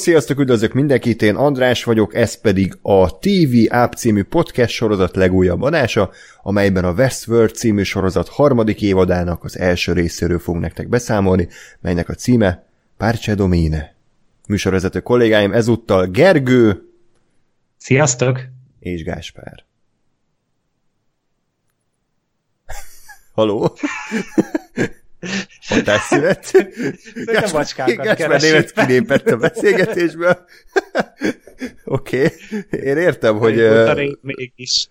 Sziasztok, üdvözlök mindenkit, én András vagyok, ez pedig a TV App című podcast sorozat legújabb adása, amelyben a Westworld című sorozat harmadik évadának az első részéről fogunk nektek beszámolni, melynek a címe Párcse Domine. Műsorvezető kollégáim ezúttal Gergő Sziasztok! és Gáspár. Haló? Hatásszünet. Gáspár német kilépett a beszélgetésből. Oké, okay. én értem, hogy... mégis.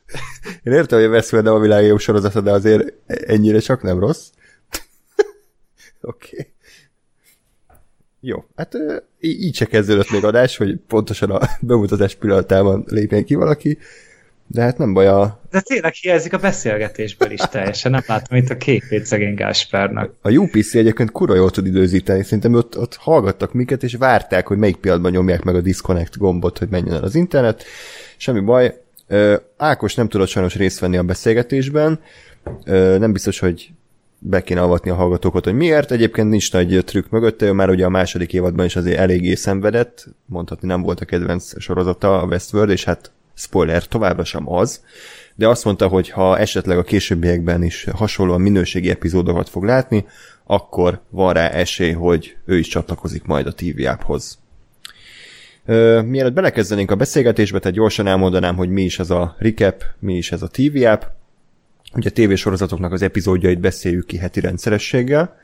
Én értem, hogy a Westworld a világ jobb sorozata, de azért ennyire csak nem rossz. Oké. Okay. Jó, hát így, így se kezdődött még adás, hogy pontosan a bemutatás pillanatában lépjen ki valaki. De hát nem baj a... De tényleg hiányzik a beszélgetésből is teljesen, nem látom itt a képét szegény Gáspárnak. A UPC egyébként kura jól tud időzíteni, szerintem ott, ott hallgattak minket, és várták, hogy melyik pillanatban nyomják meg a disconnect gombot, hogy menjen el az internet. Semmi baj. Ákos nem tudott sajnos részt venni a beszélgetésben, nem biztos, hogy be kéne avatni a hallgatókat, hogy miért. Egyébként nincs nagy trükk mögötte, már ugye a második évadban is azért eléggé szenvedett, mondhatni nem volt a kedvenc sorozata a Westworld, és hát spoiler, továbbra sem az, de azt mondta, hogy ha esetleg a későbbiekben is hasonlóan minőségi epizódokat fog látni, akkor van rá esély, hogy ő is csatlakozik majd a TV apphoz. Mielőtt belekezdenénk a beszélgetésbe, tehát gyorsan elmondanám, hogy mi is ez a recap, mi is ez a TV app. Ugye a tévésorozatoknak az epizódjait beszéljük ki heti rendszerességgel.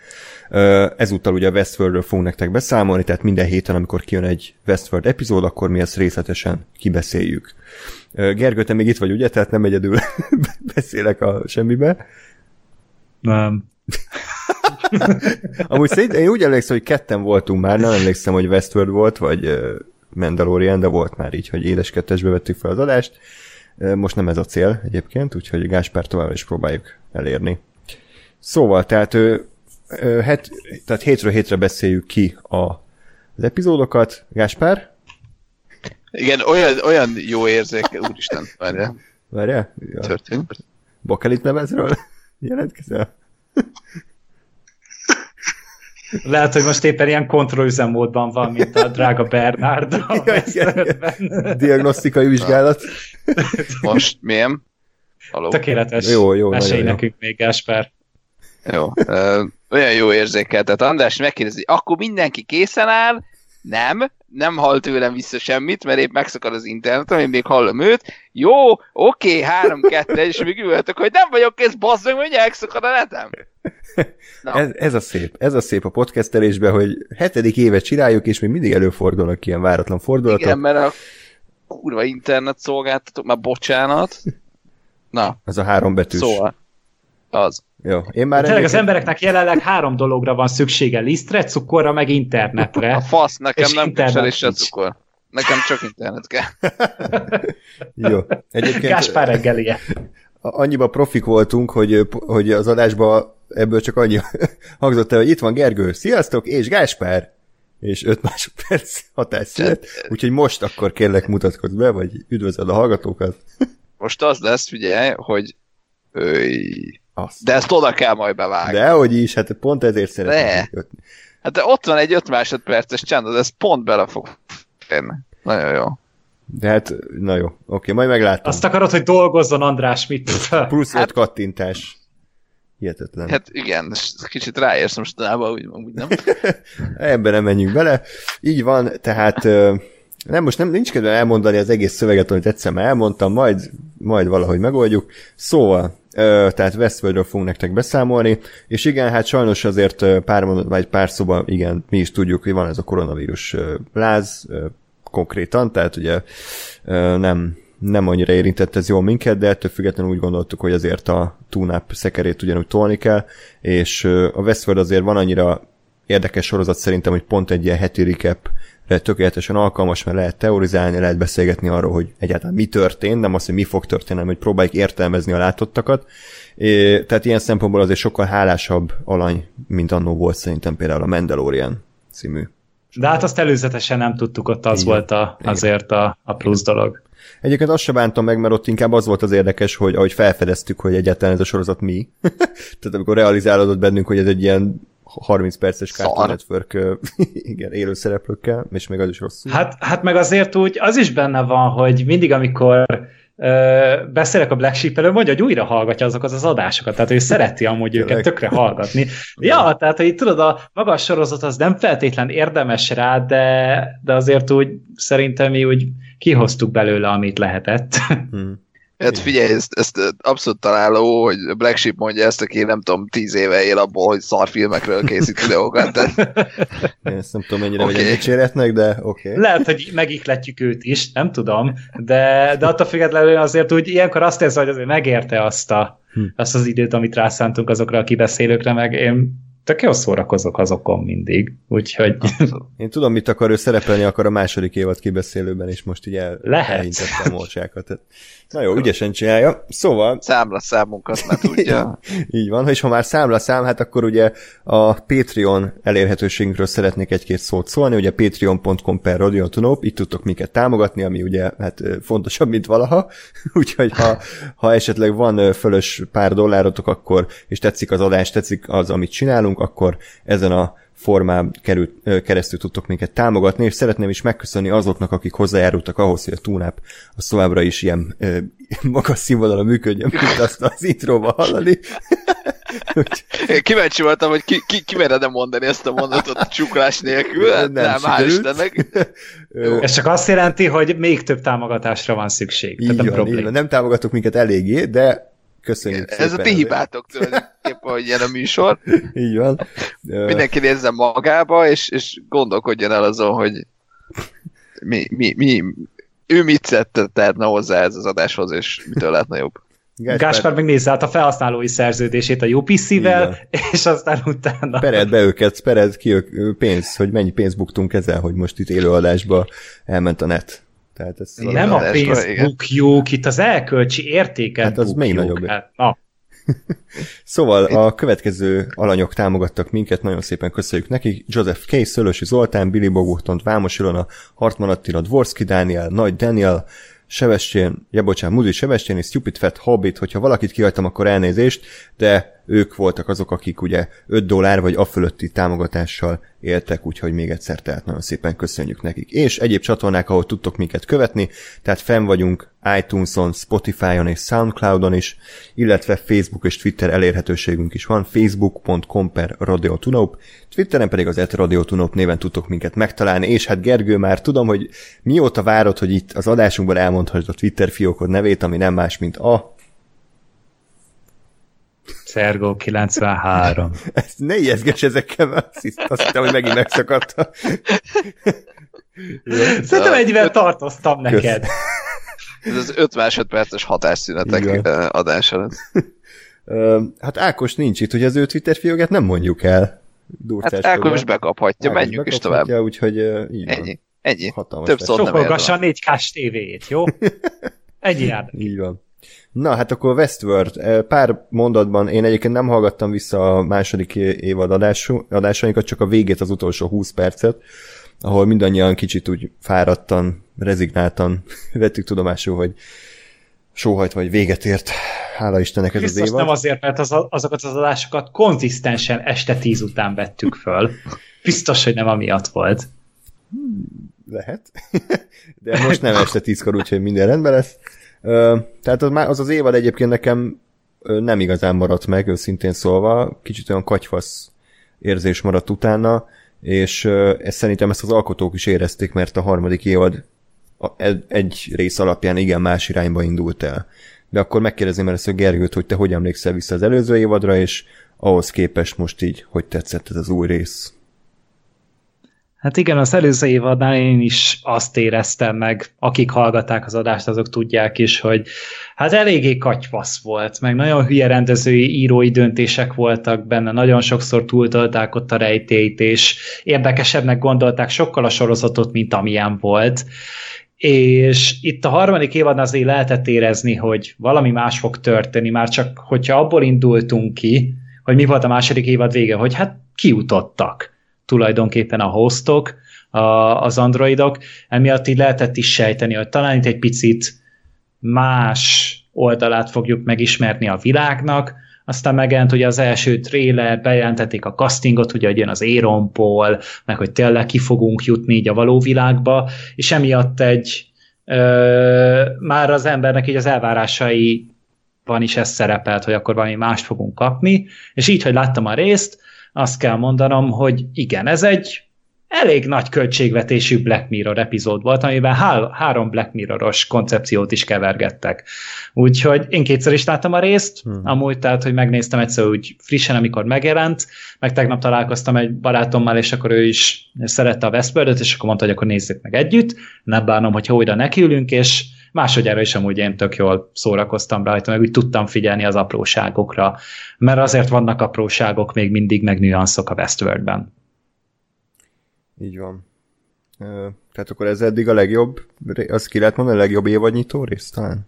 Ezúttal ugye a Westworldről fogunk nektek beszámolni, tehát minden héten, amikor kijön egy Westworld epizód, akkor mi ezt részletesen kibeszéljük. Gergő, te még itt vagy, ugye? Tehát nem egyedül beszélek a semmibe. Nem. Amúgy szerintem én úgy emlékszem, hogy ketten voltunk már, nem emlékszem, hogy Westworld volt, vagy Mandalorian, de volt már így, hogy édes kettesbe vettük fel az adást. Most nem ez a cél egyébként, úgyhogy Gáspár továbbra is próbáljuk elérni. Szóval, tehát, het, tehát hétről hétre beszéljük ki a, az epizódokat. Gáspár? Igen, olyan, olyan jó érzék, úristen, várjál. Várjál? Ja. Történt. Bakelit nevezről jelentkezel? Lehet, hogy most éppen ilyen kontrollüzemmódban van, mint a drága Bernard a ja, igen, igen. Diagnosztikai vizsgálat. Most milyen? Haló. Tökéletes. Jó, jó. Mesélj nekünk jó. még, Gásper. Jó. Uh, olyan jó érzékel. Tehát András megkérdezi, akkor mindenki készen áll? Nem, nem hall tőlem vissza semmit, mert épp megszakad az internet, én még hallom őt. Jó, oké, három, kettő, és még ültök, hogy nem vagyok kész, bazd meg, hogy elszakad a netem. Ez, ez, a szép, ez a szép a podcastelésben, hogy hetedik évet csináljuk, és még mindig előfordulnak ilyen váratlan fordulatok. Igen, mert a kurva internet szolgáltatók, már bocsánat. Na. Ez a három betűs. Szóval. Az. Jó, én már Tényleg az embereknek jelenleg három dologra van szüksége, lisztre, cukorra, meg internetre. A fasz, nekem nem kell a cukor. Nekem csak internet kell. Jó. Egyébként... Gáspár reggelie. Annyiba profik voltunk, hogy, hogy az adásban ebből csak annyi hangzott el, hogy itt van Gergő, sziasztok, és Gáspár! És 5 másodperc hatásszünet, úgyhogy most akkor kérlek mutatkozz be, vagy üdvözöld a hallgatókat. Most az lesz, figyelj, hogy. Azt. De ezt oda kell majd bevágni. De hogy is, hát pont ezért szeretném. De. Hát de ott van egy 5 másodperces csend, ez pont bele fog férni. Nagyon jó. De hát, na jó, oké, majd meglátom. Azt akarod, hogy dolgozzon András, mit Plusz hát, öt kattintás. Hihetetlen. Hát igen, kicsit ráérsz mostanában, úgy, úgy nem. Ebben nem menjünk bele. Így van, tehát nem, most nem, nincs kedve elmondani az egész szöveget, amit egyszer elmondtam, majd, majd valahogy megoldjuk. Szóval, tehát Westworldről fogunk nektek beszámolni, és igen, hát sajnos azért pár vagy pár szóban, igen, mi is tudjuk, hogy van ez a koronavírus láz konkrétan, tehát ugye nem, nem annyira érintett ez jól minket, de ettől függetlenül úgy gondoltuk, hogy azért a túnáp szekerét ugyanúgy tolni kell, és a Westworld azért van annyira érdekes sorozat szerintem, hogy pont egy ilyen heti recap tökéletesen alkalmas, mert lehet teorizálni, lehet beszélgetni arról, hogy egyáltalán mi történt, nem az, hogy mi fog történni, hanem hogy próbáljuk értelmezni a látottakat. É, tehát ilyen szempontból azért sokkal hálásabb alany, mint annó volt szerintem például a Mandalorian című. De hát azt előzetesen nem tudtuk, ott az Igen. volt a, azért a, a plusz Igen. dolog. Egyébként azt sem bántam meg, mert ott inkább az volt az érdekes, hogy ahogy felfedeztük, hogy egyáltalán ez a sorozat mi. Tehát amikor realizálódott bennünk, hogy ez egy ilyen 30 perces. Cartoon Network igen, élő szereplőkkel, és még az is rosszul. Hát, hát meg azért úgy az is benne van, hogy mindig, amikor ö, beszélek a Black sheep elő, mondja, hogy újra hallgatja azokat az adásokat, tehát ő szereti amúgy őket tökre hallgatni. Ja, tehát, hogy tudod, a maga a sorozat az nem feltétlen érdemes rá, de, de azért úgy szerintem mi úgy kihoztuk belőle, amit lehetett. Hmm. Hát figyelj, ezt, ezt abszolút találó, hogy Black Sheep mondja ezt, aki nem tudom, tíz éve él abból, hogy szarfilmekről készít videókat. Tehát, Én ezt nem tudom, mennyire okay. vegyem dicséretnek, de oké. Okay. Lehet, hogy megikletjük őt is, nem tudom, de, de attól függetlenül azért úgy ilyenkor azt érzem, hogy azért megérte azt, a, Hm. azt az időt, amit rászántunk azokra a kibeszélőkre, meg én tök jól szórakozok azokon mindig, úgyhogy Én tudom, mit akar ő szerepelni, akar a második évad kibeszélőben, és most így el, Lehet. elhintette a morcsákat. Tehát, Na jó, ügyesen csinálja. Szóval, számla számunkat már tudja. így van, és ha már számla szám, hát akkor ugye a Patreon elérhetőségünkről szeretnék egy-két szót szólni, ugye patreon.com per radiotunop, itt tudtok minket támogatni, ami ugye hát fontosabb, mint valaha, úgyhogy ha, ha esetleg van fölös pár dollárotok, akkor, és tetszik az adás, tetszik az, amit csinálunk, akkor ezen a formán került, keresztül tudtok minket támogatni, és szeretném is megköszönni azoknak, akik hozzájárultak ahhoz, hogy a túnáp az továbbra is ilyen ö, magas színvonalon működjön, mint azt az intróban hallani. Én kíváncsi voltam, hogy ki, ki, ki mered mondani ezt a mondatot csuklás nélkül. Hát Nem Nem, hál'. Istennek. Ez csak azt jelenti, hogy még több támogatásra van szükség. Tehát így nem van, így probléma. van. Nem támogatok minket eléggé, de köszönjük Ez a ti azért. hibátok tulajdonképpen, hogy ilyen a műsor. Így van. Mindenki nézze magába, és, és gondolkodjon el azon, hogy mi, mi, mi, ő mit szedte terne hozzá ez az adáshoz, és mitől lehetne jobb. Gáspár meg nézze át a felhasználói szerződését a UPC-vel, és aztán utána... Pered be őket, pered ki ők pénz, hogy mennyi pénzt buktunk ezzel, hogy most itt élőadásba elment a net. Tehát ez Igen. Nem a adásban, pénzt igen. bukjuk, itt az elkölcsi értéket Hát az még bukjuk. nagyobb. Hát, na, Szóval a következő alanyok támogattak minket, nagyon szépen köszönjük nekik. Joseph K. Szölösi Zoltán, Billy Bogutont, Vámos Ilona, Hartman Attila, Dvorski Dániel, Nagy Daniel, Sevestjén, ja bocsánat, Muzi Sevestjén és Stupid Fat Hobbit, hogyha valakit kihagytam, akkor elnézést, de ők voltak azok, akik ugye 5 dollár vagy a fölötti támogatással éltek, úgyhogy még egyszer tehát nagyon szépen köszönjük nekik. És egyéb csatornák, ahol tudtok minket követni, tehát fenn vagyunk iTunes-on, Spotify-on és Soundcloud-on is, illetve Facebook és Twitter elérhetőségünk is van, facebook.com per radiotunop, Twitteren pedig az radiotunop néven tudtok minket megtalálni, és hát Gergő már tudom, hogy mióta várod, hogy itt az adásunkban elmondhatod a Twitter fiókod nevét, ami nem más, mint a Szergó 93. Ezt ne ijeszges ezekkel, mert azt azt hittem, hogy megint megszakadta. Szerintem ennyivel tartoztam neked. Ez az 5 másodperces hatásszünetek Igen. adása Hát Ákos nincs itt, hogy az ő Twitter fiókát nem mondjuk el. Durcás Hát Ákos bekaphatja, Ákos menjünk is tovább. Úgyhogy így van. Ennyi. Ennyi. Hatalmas Több szót nem a érdekel. 4K-s tévéjét, jó? Ennyi jár. Így van. Na, hát akkor Westworld. Pár mondatban én egyébként nem hallgattam vissza a második évad adású, adásainkat, csak a végét, az utolsó 20 percet, ahol mindannyian kicsit úgy fáradtan, rezignáltan vettük tudomásul, hogy sóhajt vagy véget ért. Hála Istennek ez az Biztos évad. nem azért, mert az, azokat az adásokat konzisztensen este tíz után vettük föl. Biztos, hogy nem amiatt volt. Lehet. De most nem este tízkor, úgyhogy minden rendben lesz. Tehát az, már- az az évad egyébként nekem nem igazán maradt meg, őszintén szólva. Kicsit olyan katyfasz érzés maradt utána, és ezt szerintem ezt az alkotók is érezték, mert a harmadik évad egy rész alapján igen más irányba indult el. De akkor megkérdezném először Gergőt, hogy te hogy emlékszel vissza az előző évadra, és ahhoz képest most így, hogy tetszett ez az új rész? Hát igen, az előző évadnál én is azt éreztem meg, akik hallgatták az adást, azok tudják is, hogy hát eléggé katyvasz volt, meg nagyon hülye rendezői, írói döntések voltak benne, nagyon sokszor túltolták ott a rejtélyt, és érdekesebbnek gondolták sokkal a sorozatot, mint amilyen volt. És itt a harmadik évadnál azért lehetett érezni, hogy valami más fog történni, már csak hogyha abból indultunk ki, hogy mi volt a második évad vége, hogy hát kiutottak tulajdonképpen a hostok, a, az androidok, emiatt így lehetett is sejteni, hogy talán itt egy picit más oldalát fogjuk megismerni a világnak, aztán megjelent ugye az első trailer, bejelentették a castingot, ugye, hogy jön az Paul, meg hogy tényleg ki fogunk jutni így a való világba, és emiatt egy ö, már az embernek így az elvárásai van is ez szerepelt, hogy akkor valami mást fogunk kapni, és így, hogy láttam a részt, azt kell mondanom, hogy igen, ez egy elég nagy költségvetésű Black Mirror epizód volt, amiben há- három Black Mirroros koncepciót is kevergettek. Úgyhogy én kétszer is láttam a részt, hmm. amúgy, tehát, hogy megnéztem egyszer úgy frissen, amikor megjelent, meg tegnap találkoztam egy barátommal, és akkor ő is szerette a westworld és akkor mondta, hogy akkor nézzük meg együtt. Nem bánom, hogyha újra nekiülünk, és másodjára is amúgy én tök jól szórakoztam rajta, meg úgy tudtam figyelni az apróságokra, mert azért vannak apróságok még mindig, meg nüanszok a Westworldben. Így van. Tehát akkor ez eddig a legjobb, azt ki lehet mondani, a legjobb évadnyitó rész talán?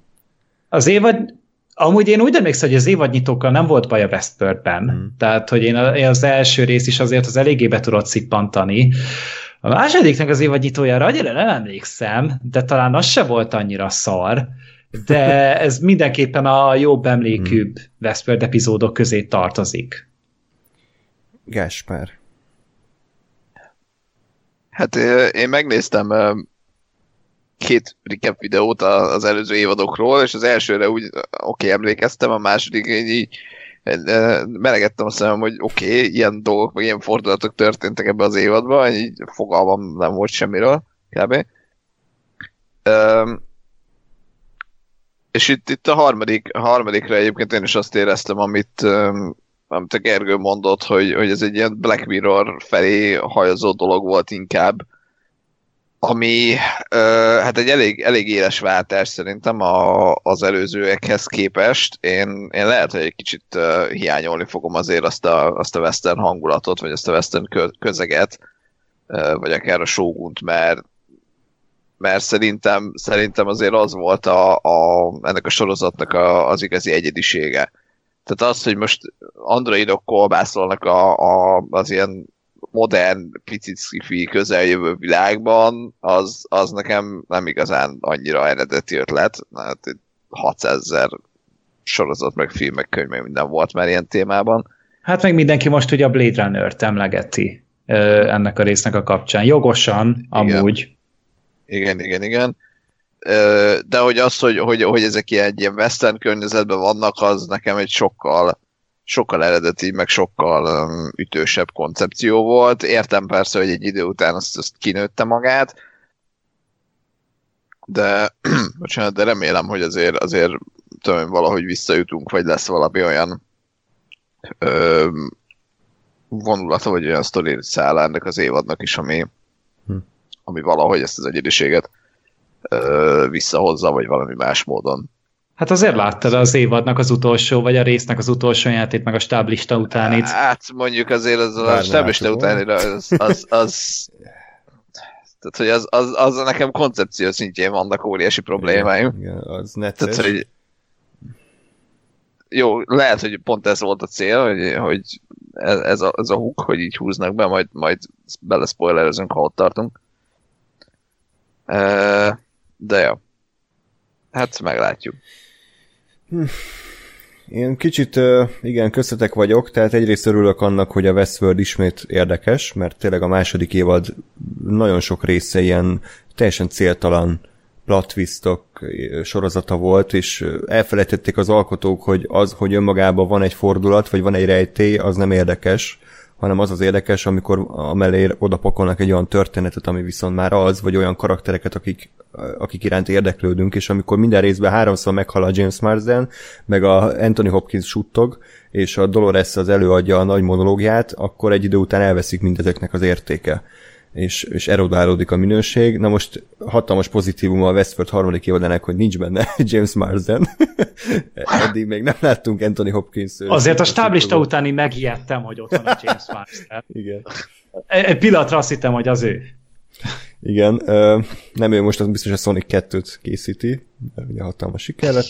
Az évad, amúgy én úgy emlékszem, hogy az évadnyitókkal nem volt baj a Westworldben. Hmm. Tehát, hogy én az első rész is azért az eléggé be tudott szippantani. A másodiknak az évadnyitójára annyira nem emlékszem, de talán az se volt annyira szar, de ez mindenképpen a jobb emlékűbb hmm. Westworld epizódok közé tartozik. Gáspár. Hát én megnéztem két recap videót az előző évadokról, és az elsőre úgy oké, okay, emlékeztem, a második így melegettem a szemem, hogy oké, okay, ilyen dolgok, vagy ilyen fordulatok történtek ebbe az évadban, így fogalmam nem volt semmiről, kb. Um, és itt, itt a harmadik, a harmadikra egyébként én is azt éreztem, amit, amit a Gergő mondott, hogy, hogy ez egy ilyen Black Mirror felé hajazó dolog volt inkább, ami ö, hát egy elég, elég éles váltás szerintem a, az előzőekhez képest. Én, én lehet, hogy egy kicsit ö, hiányolni fogom azért azt a, azt a western hangulatot, vagy azt a western közeget, ö, vagy akár a shogunt, mert mert szerintem, szerintem azért az volt a, a, ennek a sorozatnak a, az igazi egyedisége. Tehát az, hogy most androidok kolbászolnak a, a, az ilyen modern, picit sci közeljövő világban, az, az nekem nem igazán annyira eredeti ötlet. Hát 600 ezer sorozat, meg filmek, könyv, meg minden volt már ilyen témában. Hát meg mindenki most ugye a Blade Runner-t emlegeti ennek a résznek a kapcsán. Jogosan, igen. amúgy. Igen, igen, igen. De hogy az, hogy, hogy, hogy ezek ilyen, ilyen western környezetben vannak, az nekem egy sokkal sokkal eredeti, meg sokkal um, ütősebb koncepció volt. Értem persze, hogy egy idő után azt, azt kinőtte magát, de, bocsánat, de remélem, hogy azért, azért tudom, valahogy visszajutunk, vagy lesz valami olyan ö, vonulata, vagy olyan sztori száll ennek az évadnak is, ami, hm. ami valahogy ezt az egyediséget ö, visszahozza, vagy valami más módon Hát azért láttad az évadnak az utolsó, vagy a résznek az utolsó játék, meg a stáblista utánit. Hát mondjuk azért az a stáblista utánira az, az, az, tehát, hogy az, az, az nekem koncepció szintjén vannak óriási problémáim. Igen, igen az. Tehát, hogy jó, lehet, hogy pont ez volt a cél, hogy, hogy ez, ez, a, ez a hook, hogy így húznak be, majd, majd belespoilerezünk, ha ott tartunk. De jó. Hát meglátjuk. Én kicsit, igen, köztetek vagyok, tehát egyrészt örülök annak, hogy a Westworld ismét érdekes, mert tényleg a második évad nagyon sok része ilyen teljesen céltalan platvistok sorozata volt, és elfelejtették az alkotók, hogy az, hogy önmagában van egy fordulat, vagy van egy rejtély, az nem érdekes, hanem az az érdekes, amikor amellé odapakolnak egy olyan történetet, ami viszont már az, vagy olyan karaktereket, akik, akik iránt érdeklődünk, és amikor minden részben háromszor meghal a James Marsden, meg a Anthony Hopkins suttog, és a Dolores az előadja a nagy monológiát, akkor egy idő után elveszik mindezeknek az értéke és, és erodálódik a minőség. Na most hatalmas pozitívum a Westworld harmadik évadának, hogy nincs benne James Marsden. Eddig még nem láttunk Anthony Hopkins. Azért a stáblista utáni megijedtem, hogy ott van a James Marsden. Igen. Egy pillanatra azt hittem, hogy az ő. Igen, nem ő most, az biztos a Sonic 2-t készíti, ugye hatalmas siker lett.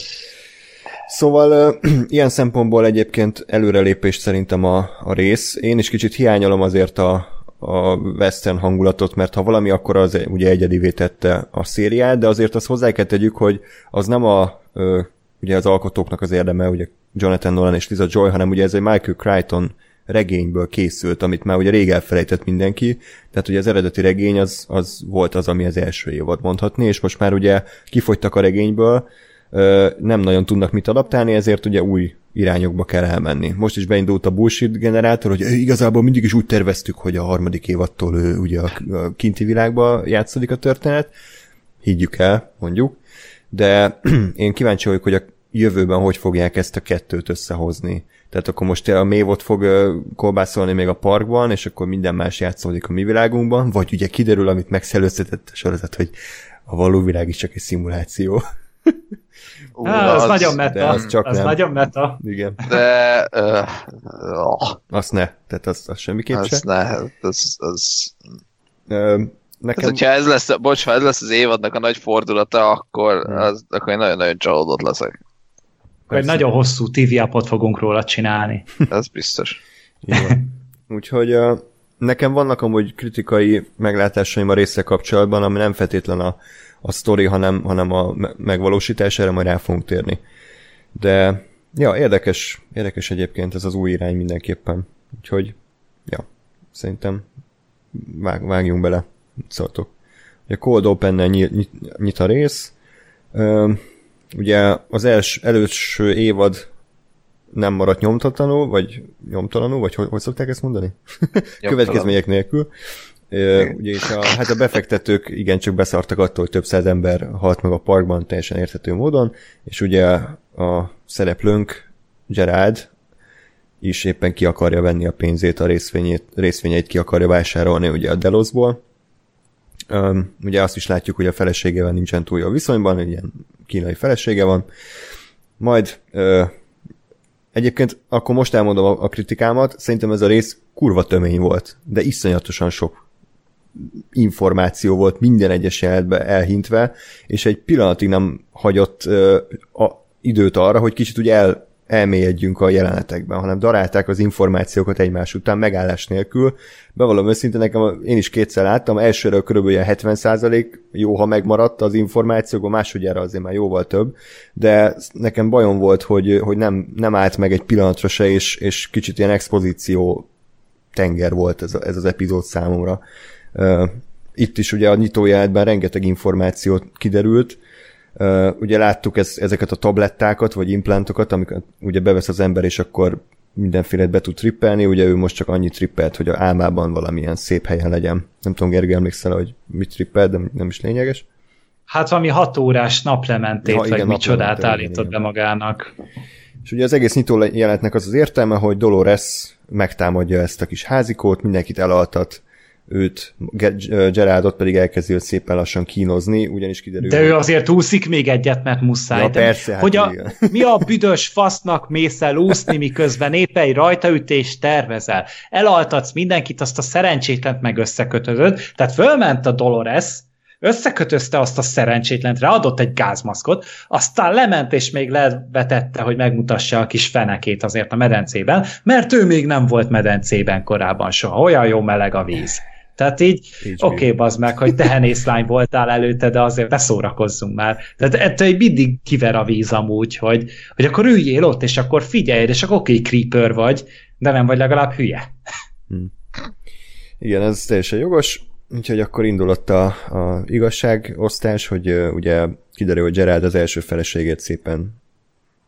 Szóval ilyen szempontból egyébként előrelépés szerintem a, a rész. Én is kicsit hiányolom azért a, a western hangulatot, mert ha valami, akkor az ugye egyedivé tette a szériát, de azért azt hozzá kell tegyük, hogy az nem a ugye az alkotóknak az érdeme, ugye Jonathan Nolan és Liza Joy, hanem ugye ez egy Michael Crichton regényből készült, amit már ugye rég elfelejtett mindenki, tehát ugye az eredeti regény az, az volt az, ami az első évad mondhatni, és most már ugye kifogytak a regényből, nem nagyon tudnak mit adaptálni, ezért ugye új irányokba kell elmenni. Most is beindult a bullshit generátor, hogy igazából mindig is úgy terveztük, hogy a harmadik évattól ugye a kinti világba játszódik a történet, higgyük el, mondjuk, de én kíváncsi vagyok, hogy a jövőben hogy fogják ezt a kettőt összehozni. Tehát akkor most a Mévot fog kolbászolni még a parkban, és akkor minden más játszódik a mi világunkban, vagy ugye kiderül, amit megszellőztetett a sorozat, hogy a való világ is csak egy szimuláció. Uh, Há, az, az nagyon meta. Az, csak az nem. nagyon meta. Igen. De... Uh, oh. Azt ne. Tehát az, az semmiképp az se. ne. Az, az... Uh, nekem... Ez, hogyha ez lesz, bocs, ha ez lesz az évadnak a nagy fordulata, akkor, hmm. az, akkor én nagyon-nagyon csalódott leszek. Akkor egy nagyon hosszú TV appot fogunk róla csinálni. Ez biztos. Úgyhogy uh, nekem vannak amúgy kritikai meglátásaim a része kapcsolatban, ami nem feltétlen a, a sztori, hanem, hanem a megvalósítás, erre majd rá fogunk térni. De ja, érdekes, érdekes egyébként ez az új irány mindenképpen. Úgyhogy, ja, szerintem vág, vágjunk bele, szóltok. A Cold Open-nel nyit, nyit, nyit a rész. Uh, ugye az els, előső évad nem maradt nyomtatlanul, vagy nyomtalanul, vagy hogy, hogy szokták ezt mondani? Következmények nélkül. Ugye és a, hát a befektetők igencsak beszartak attól, hogy több száz ember halt meg a parkban teljesen érthető módon, és ugye a szereplőnk, Gerard, is éppen ki akarja venni a pénzét, a részvényét, részvényeit ki akarja vásárolni ugye a Delosból. Um, ugye azt is látjuk, hogy a feleségével nincsen túl jó viszonyban, egy ilyen kínai felesége van. Majd uh, egyébként akkor most elmondom a, a kritikámat, szerintem ez a rész kurva tömény volt, de iszonyatosan sok információ volt minden egyes jelenetben elhintve, és egy pillanatig nem hagyott uh, a, időt arra, hogy kicsit úgy el, elmélyedjünk a jelenetekben, hanem darálták az információkat egymás után megállás nélkül. Bevallom őszintén, nekem én is kétszer láttam, elsőre körülbelül 70% jó, ha megmaradt az információk, másodjára azért már jóval több, de nekem bajom volt, hogy, hogy nem, nem állt meg egy pillanatra se, és, és kicsit ilyen expozíció tenger volt ez, ez az epizód számomra. Itt is ugye a nyitójelentben rengeteg információ kiderült, ugye láttuk ez, ezeket a tablettákat, vagy implántokat, amiket ugye bevesz az ember, és akkor mindenféle be tud trippelni, ugye ő most csak annyit trippelt, hogy a álmában valamilyen szép helyen legyen. Nem tudom, Gergely, emlékszel, hogy mit trippelt, de nem is lényeges. Hát valami hat órás naplementét, ja, igen, vagy micsodát állított be magának. És ugye az egész nyitó jelentnek az az értelme, hogy Dolores megtámadja ezt a kis házikót, mindenkit elaltat, őt, Gerardot pedig elkezdi szépen lassan kínozni, ugyanis kiderül. De ő azért úszik még egyet, mert muszáj. Ja, persze, hát hogy a, mi a büdös fasznak mész el úszni, miközben éppen egy rajtaütést tervezel. Elaltatsz mindenkit, azt a szerencsétlent meg összekötöd, tehát fölment a Dolores, összekötözte azt a szerencsétlent, ráadott egy gázmaszkot, aztán lement és még levetette, hogy megmutassa a kis fenekét azért a medencében, mert ő még nem volt medencében korábban soha. Olyan jó meleg a víz. Tehát így, oké, okay, bazd meg, hogy tehenészlány voltál előtte, de azért beszórakozzunk már. Tehát ettől mindig kiver a víz amúgy, hogy, hogy akkor üljél ott, és akkor figyelj, és akkor oké, okay, creeper vagy, de nem vagy legalább hülye. Hmm. Igen, ez teljesen jogos. Úgyhogy akkor indulott a, a igazságosztás, hogy uh, ugye kiderül, hogy Gerald az első feleségét szépen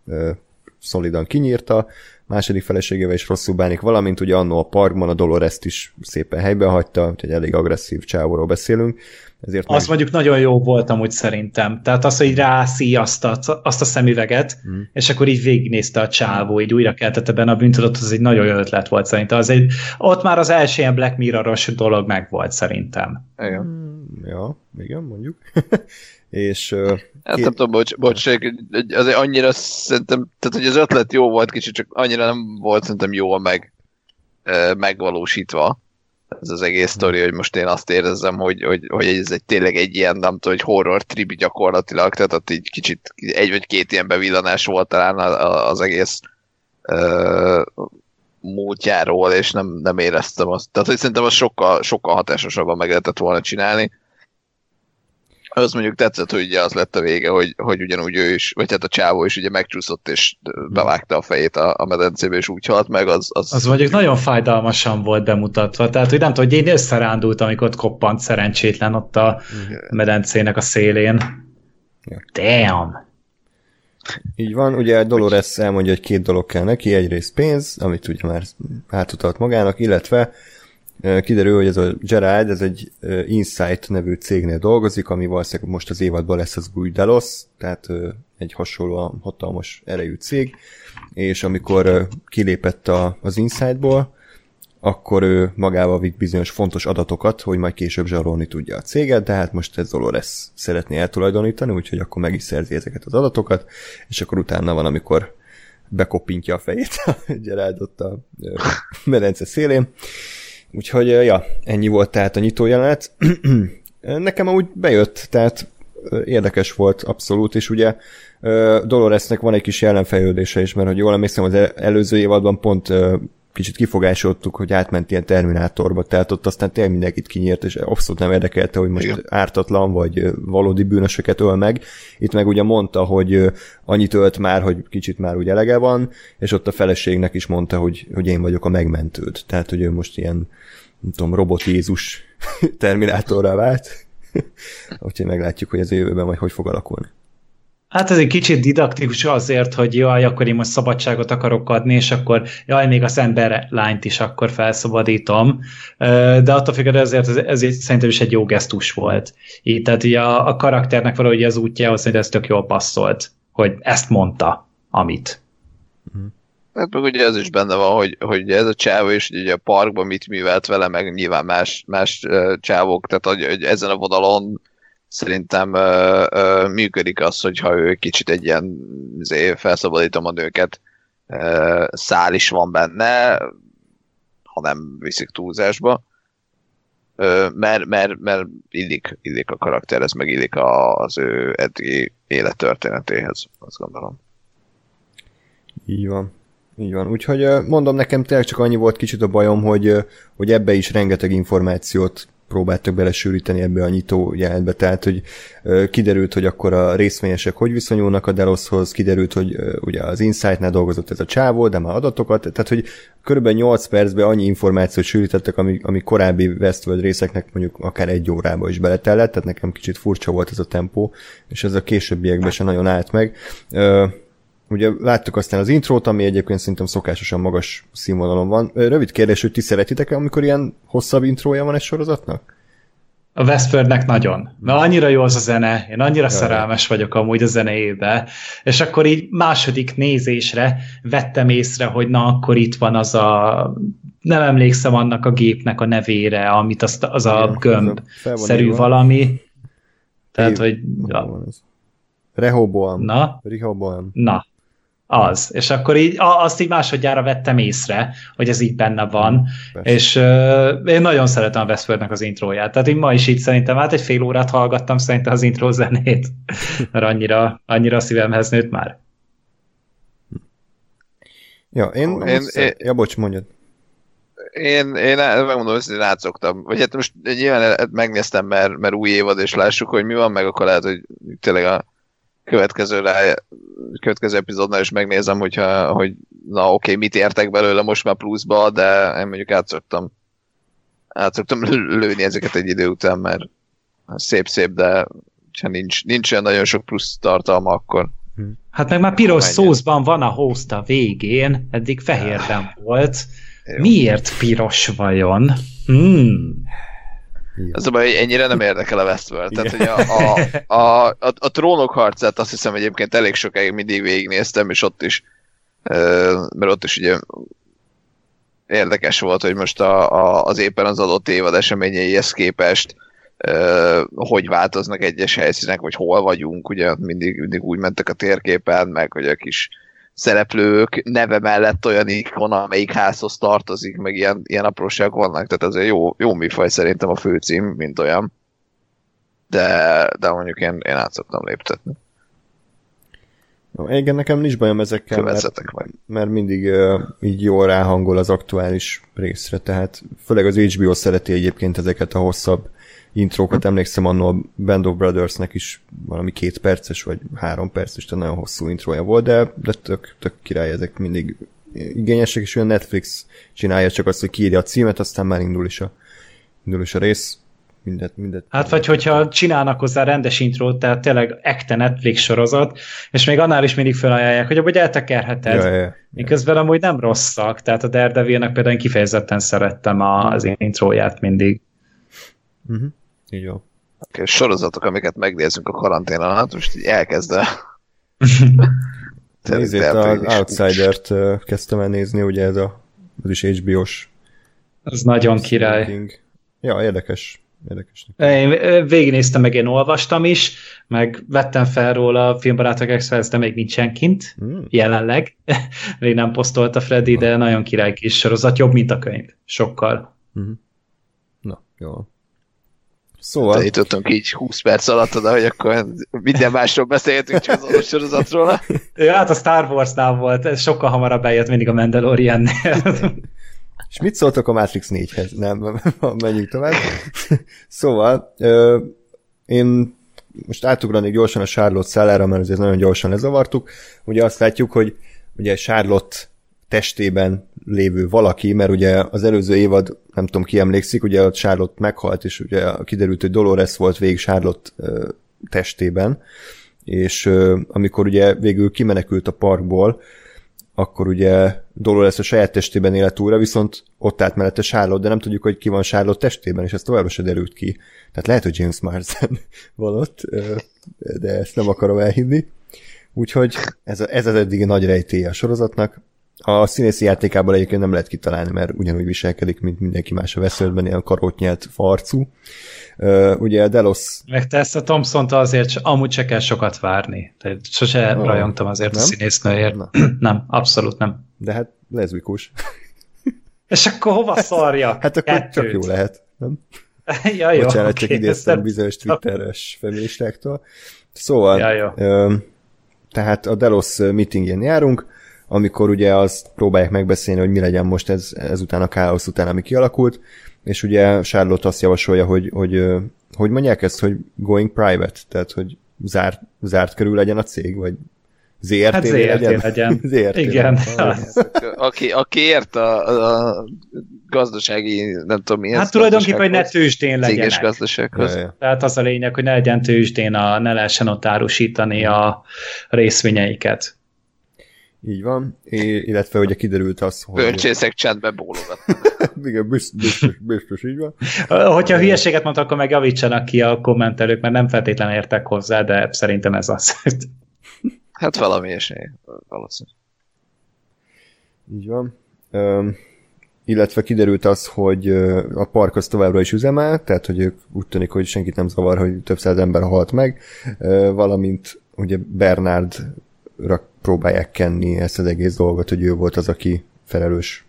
uh, szolidan kinyírta, második feleségével is rosszul bánik, valamint ugye annó a parkban a Dolores-t is szépen helybe hagyta, úgyhogy elég agresszív csávóról beszélünk. Ezért az meg... mondjuk nagyon jó volt amúgy szerintem. Tehát az, hogy rászi azt a, azt a szemüveget, mm. és akkor így végignézte a csávó, így újra keltette benne a bűntudat, az egy nagyon jó ötlet volt szerintem. Az egy, ott már az első ilyen Black Mirror-os dolog meg volt szerintem. Igen. Mm, ja, igen, mondjuk. És Hát két... nem tudom, bocs, bocs, azért annyira szerintem, tehát hogy az ötlet jó volt kicsit, csak annyira nem volt szerintem jól meg, megvalósítva ez az egész sztori, hogy most én azt érezzem, hogy, hogy, hogy ez egy tényleg egy ilyen, nem tudom, hogy horror tribi gyakorlatilag, tehát ott így kicsit egy vagy két ilyen bevillanás volt talán az egész uh, múltjáról, és nem, nem éreztem azt. Tehát hogy szerintem az sokkal, sokkal hatásosabban meg lehetett volna csinálni. Az mondjuk tetszett, hogy ugye az lett a vége, hogy, hogy ugyanúgy ő is, vagy hát a csávó is ugye megcsúszott és bevágta a fejét a, a medencébe, és úgy halt meg, az... Az, az mondjuk nagyon fájdalmasan volt bemutatva, tehát hogy nem tudom, hogy én összerándult, amikor ott koppant szerencsétlen ott a medencének a szélén. Ja. Damn! Így van, ugye Dolores elmondja, hogy két dolog kell neki, egyrészt pénz, amit ugye már átutalt magának, illetve kiderül, hogy ez a Gerard, ez egy Insight nevű cégnél dolgozik, ami valószínűleg most az évadban lesz az új Delos, tehát egy hasonlóan hatalmas erejű cég, és amikor kilépett a, az Insightból, akkor ő magával vitt bizonyos fontos adatokat, hogy majd később zsarolni tudja a céget, de hát most ez Dolores szeretné eltulajdonítani, úgyhogy akkor meg is szerzi ezeket az adatokat, és akkor utána van, amikor bekopintja a fejét a Gerard ott a medence szélén. Úgyhogy, ja, ennyi volt tehát a nyitó jelenet. Nekem úgy bejött, tehát érdekes volt abszolút, és ugye Doloresnek van egy kis jelenfejlődése is, mert hogy jól emlékszem, az előző évadban pont kicsit kifogásoltuk, hogy átment ilyen Terminátorba, tehát ott aztán tényleg mindenkit kinyírt, és abszolút nem érdekelte, hogy most Igen. ártatlan vagy valódi bűnösöket öl meg. Itt meg ugye mondta, hogy annyit ölt már, hogy kicsit már úgy elege van, és ott a feleségnek is mondta, hogy, hogy én vagyok a megmentőd. Tehát, hogy ő most ilyen, nem tudom, robot Jézus Terminátorra vált. Úgyhogy meglátjuk, hogy az jövőben majd hogy fog alakulni. Hát ez egy kicsit didaktikus azért, hogy jaj, akkor én most szabadságot akarok adni, és akkor jaj, még az ember lányt is akkor felszabadítom. De attól függően ezért ez, ez szerintem is egy jó gesztus volt. Így, tehát így a, a karakternek valahogy az útjához hogy ez tök jól passzolt, hogy ezt mondta, amit. Hát meg ugye ez is benne van, hogy, hogy ez a csávó is ugye a parkban mit művelt vele, meg nyilván más, más csávók, tehát hogy, hogy ezen a vonalon szerintem ö, ö, működik az, hogyha ő kicsit egy ilyen izé, felszabadítom a nőket, ö, szál is van benne, ha nem viszik túlzásba, ö, mert, mert, mert illik, illik a karakter, ez meg illik az ő eddigi élettörténetéhez, azt gondolom. Így van. Így van. Úgyhogy mondom, nekem tényleg csak annyi volt kicsit a bajom, hogy, hogy ebbe is rengeteg információt próbáltak belesűríteni ebbe a nyitó jelentbe, tehát hogy kiderült, hogy akkor a részvényesek hogy viszonyulnak a Deloshoz, kiderült, hogy ugye az Insight-nál dolgozott ez a csávó, de már adatokat, tehát hogy körülbelül 8 percben annyi információt sűrítettek, ami, ami korábbi Westworld részeknek mondjuk akár egy órába is beletellett, tehát nekem kicsit furcsa volt ez a tempó, és ez a későbbiekben sem nagyon állt meg. Ugye láttuk aztán az intrót, ami egyébként szerintem szokásosan magas színvonalon van. Rövid kérdés, hogy ti szeretitek amikor ilyen hosszabb intrója van egy sorozatnak? A Westfordnek nagyon. Mert annyira jó az a zene, én annyira Jaj. szerelmes vagyok amúgy a zenéjébe, és akkor így második nézésre vettem észre, hogy na, akkor itt van az a nem emlékszem annak a gépnek a nevére, amit az, az a gömb-szerű valami. Tehát, hogy... Ja. Rehoboam. Na? Rehoboam. Na, az. És akkor így, azt így másodjára vettem észre, hogy ez így benne van, Persze. és uh, én nagyon szeretem a Westworldnek az intróját. Tehát én ma is így szerintem, hát egy fél órát hallgattam szerintem az intro zenét, mert annyira, annyira a szívemhez nőtt már. Ja, én, én, én ja, bocs, mondjad. Én, én megmondom, hogy én átszoktam. Vagy hát most nyilván megnéztem, mert, mert új évad, és lássuk, hogy mi van, meg akkor lehet, hogy tényleg a következő, rá, következő epizódnál is megnézem, hogyha, hogy na oké, okay, mit értek belőle most már pluszba, de én mondjuk átszoktam átszoktam lőni ezeket egy idő után, mert szép-szép, de ha nincs, nincs olyan nagyon sok plusz tartalma, akkor Hát meg már piros szószban van a host a végén, eddig fehérben volt. Miért piros vajon? Hmm. Az a baj, hogy ennyire nem érdekel a Westworld. Tehát, hogy a, a, a, a, a trónok harcát azt hiszem egyébként elég sokáig mindig végignéztem, és ott is, mert ott is ugye érdekes volt, hogy most a, a, az éppen az adott évad eseményeihez képest hogy változnak egyes helyszínek, vagy hol vagyunk, ugye mindig, mindig úgy mentek a térképen, meg hogy a kis szereplők neve mellett olyan ikon, amelyik házhoz tartozik, meg ilyen, ilyen apróságok vannak, tehát ez egy jó, jó műfaj szerintem a főcím, mint olyan. De, de mondjuk én, én át szoktam léptetni. Jó, igen, nekem nincs bajom ezekkel, mert, mert mindig uh, így jól ráhangol az aktuális részre, tehát főleg az HBO szereti egyébként ezeket a hosszabb intrókat, emlékszem annól a Band of Brothersnek is valami két perces, vagy három perces, tehát nagyon hosszú intrója volt, de, de tök, tök király, ezek mindig igényesek, és olyan Netflix csinálja csak azt, hogy kiírja a címet, aztán már indul is a, indul is a rész. Mindet, mindet. Hát vagy hogyha csinálnak hozzá rendes intrót, tehát tényleg ekte Netflix sorozat, és még annál is mindig felajánlják, hogy abban eltekerheted. Ja, ja, ja. Miközben amúgy nem rosszak, tehát a Daredevilnek például kifejezetten szerettem az intróját mindig. Uh-huh. Így van. Okay, sorozatok, amiket megnézünk a karantén alatt, most így elkezdve. Nézzét, az Outsider-t kezdtem el nézni, ugye ez a, az is HBO-s. Ez nagyon király. King. Ja, érdekes. érdekes. Én végignéztem, meg én olvastam is, meg vettem fel róla a Filmbarátok Express, de még nincsen kint, hmm. jelenleg. még nem posztolta Freddy, de nagyon király kis sorozat, jobb, mint a könyv. Sokkal. Uh-huh. Na, jó. Szóval... Hát, jutottunk így 20 perc alatt oda, hogy akkor minden másról beszélgetünk, csak az adott sorozatról. ja, hát a Star Wars-nál volt, ez sokkal hamarabb bejött mindig a Mandalorian-nél. És mit szóltok a Matrix 4-hez? Nem, menjünk tovább. szóval, ö, én most átugranék gyorsan a Charlotte szállára, mert azért nagyon gyorsan lezavartuk. Ugye azt látjuk, hogy ugye Charlotte testében lévő valaki, mert ugye az előző évad, nem tudom ki emlékszik, ugye a Charlotte meghalt, és ugye kiderült, hogy Dolores volt végig Charlotte testében, és amikor ugye végül kimenekült a parkból, akkor ugye Dolores a saját testében élet újra, viszont ott állt mellette Charlotte, de nem tudjuk, hogy ki van Charlotte testében, és ez továbbra se derült ki. Tehát lehet, hogy James Marsden van ott, de ezt nem akarom elhinni. Úgyhogy ez, ez az eddigi nagy rejtélye a sorozatnak. A színészi játékában egyébként nem lehet kitalálni, mert ugyanúgy viselkedik, mint mindenki más a veszőben, ilyen karótnyelt farcú. Uh, ugye Delos... Meg te ezt a thompson azért amúgy se kell sokat várni. Tehát sose oh, rajongtam azért nem? a színésznőért. Na. nem, abszolút nem. De hát leszbikus. És akkor hova szarja? hát akkor Kettőt. csak jó lehet, nem? ja, jó, Bocsánat, okay, csak idéztem nem... bizonyos twitteres feministáktól. Szóval, ja, jó. Uh, tehát a Delos meetingén járunk, amikor ugye azt próbálják megbeszélni, hogy mi legyen most ez, ezután a káosz után, ami kialakult, és ugye Charlotte azt javasolja, hogy, hogy hogy mondják ezt, hogy going private, tehát hogy zárt, zárt körül legyen a cég, vagy ZRT, hát ZRT legyen. legyen. ZRT Igen. aki, aki ért a, a gazdasági, nem tudom mi Hát tulajdonképpen, hogy ne tőzsdén legyenek. gazdasághoz. Ja, ja. Tehát az a lényeg, hogy ne legyen tőzsdén, a, ne lehessen ott árusítani a részvényeiket. Így van, é, illetve ugye kiderült az, hogy... Bölcsészek csendben bólogatnak. Igen, biztos, biztos, biztos, így van. Hogyha hülyeséget mondtak, akkor meg javítsanak ki a kommentelők, mert nem feltétlenül értek hozzá, de szerintem ez az. hát valami ilyesmi, valószínűleg. Így van. Um, illetve kiderült az, hogy a park az továbbra is üzemel, tehát hogy ők úgy tűnik, hogy senkit nem zavar, hogy több száz ember halt meg, valamint ugye Bernardra próbálják kenni ezt az egész dolgot, hogy ő volt az, aki felelős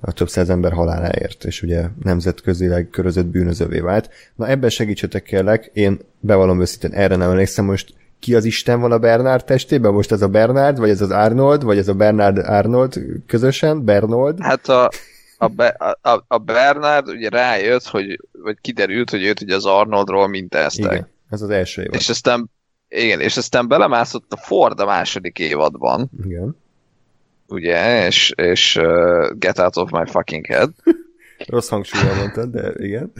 a több száz ember haláláért, és ugye nemzetközileg körözött bűnözővé vált. Na ebben segítsetek kérlek, én bevallom őszintén, erre nem emlékszem most, ki az Isten van a Bernard testében? Most ez a Bernard, vagy ez az Arnold, vagy ez a Bernard Arnold közösen? Bernold? Hát a, a, Be, a, a Bernard ugye rájött, hogy, vagy kiderült, hogy őt ugye az Arnoldról mintázták. Igen, ez az első évad. És aztán igen, és aztán belemászott a Ford a második évadban. Igen. Ugye, és, és uh, get out of my fucking head. Rossz hangsúlya mondtad, de igen.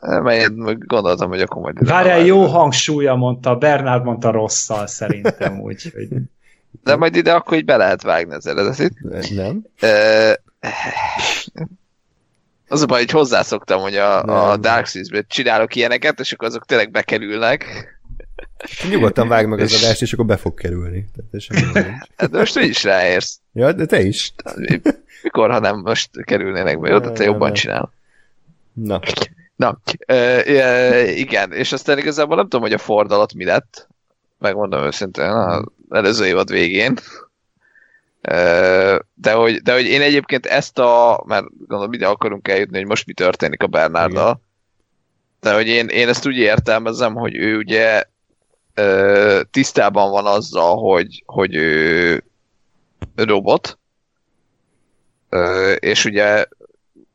Mert gondoltam, hogy akkor majd... Várjál, jó hangsúlya mondta, Bernard mondta rosszal szerintem úgy. Hogy... De majd ide akkor így be lehet vágni az eredetit. Nem. Uh, az a baj, hogy hozzászoktam, hogy a, a Dark Seas-ben csinálok ilyeneket, és akkor azok tényleg bekerülnek. Nyugodtan vág meg az adást, és akkor be fog kerülni. hát de most te is ráérsz. Ja, de te is. Mikor, ha nem most kerülnének be, jó, de te jobban csinál. Na. Na, e, igen, és aztán igazából nem tudom, hogy a Ford alatt mi lett, megmondom őszintén, az előző évad végén. De hogy, de hogy én egyébként ezt a, mert gondolom ide akarunk eljutni, hogy most mi történik a Bernarddal, de hogy én, én ezt úgy értelmezem, hogy ő ugye tisztában van azzal, hogy, hogy ő robot, és ugye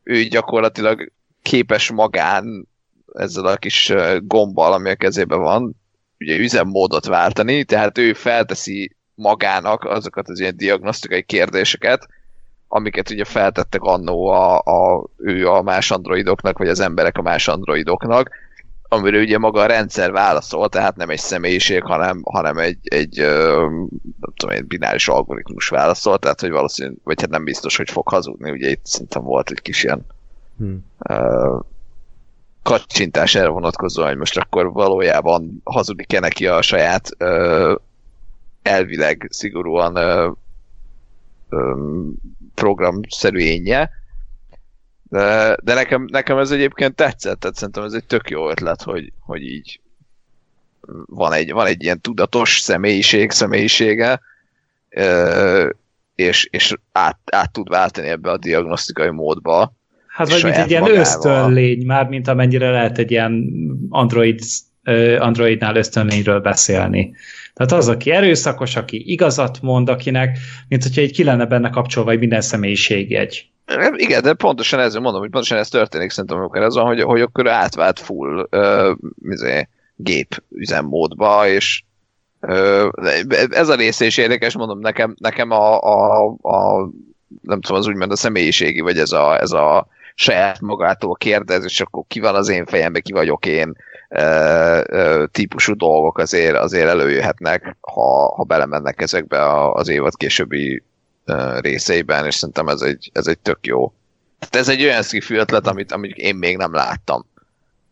ő gyakorlatilag képes magán ezzel a kis gombbal, ami a kezében van, ugye üzemmódot váltani, tehát ő felteszi magának azokat az ilyen diagnosztikai kérdéseket, amiket ugye feltettek annó a, a, ő a más androidoknak, vagy az emberek a más androidoknak, amire ugye maga a rendszer válaszol, tehát nem egy személyiség, hanem, hanem egy, egy nem tudom, egy bináris algoritmus válaszol, tehát hogy valószínű, vagy hát nem biztos, hogy fog hazudni, ugye itt szerintem volt egy kis ilyen hmm. uh, kacsintás erre vonatkozóan, hogy most akkor valójában hazudik-e neki a saját uh, elvileg szigorúan uh, um, programszerű énje, de, de nekem, nekem ez egyébként tetszett, tehát szerintem ez egy tök jó ötlet, hogy, hogy így van egy, van egy ilyen tudatos személyiség, személyisége, és, és át, át tud váltani ebbe a diagnosztikai módba. Hát vagy mint egy ilyen ösztönlény, már mint amennyire lehet egy ilyen Android, Androidnál ösztönlényről beszélni. Tehát az, aki erőszakos, aki igazat mond, akinek, mint hogyha egy ki lenne benne kapcsolva egy minden személyiségjegy. Igen, de pontosan ez, mondom, hogy pontosan ez történik szerintem, amikor ez van, hogy, hogy akkor átvált full uh, mizé, gép üzemmódba, és uh, ez a része is érdekes, mondom, nekem, nekem a, a, a nem tudom, az úgymond a személyiségi, vagy ez a, ez a saját magától kérdez, és akkor ki van az én fejemben, ki vagyok én, típusú dolgok azért, azért előjöhetnek, ha, ha belemennek ezekbe az évad későbbi részeiben, és szerintem ez egy, ez egy tök jó. Tehát ez egy olyan sci ötlet, amit, amit én még nem láttam.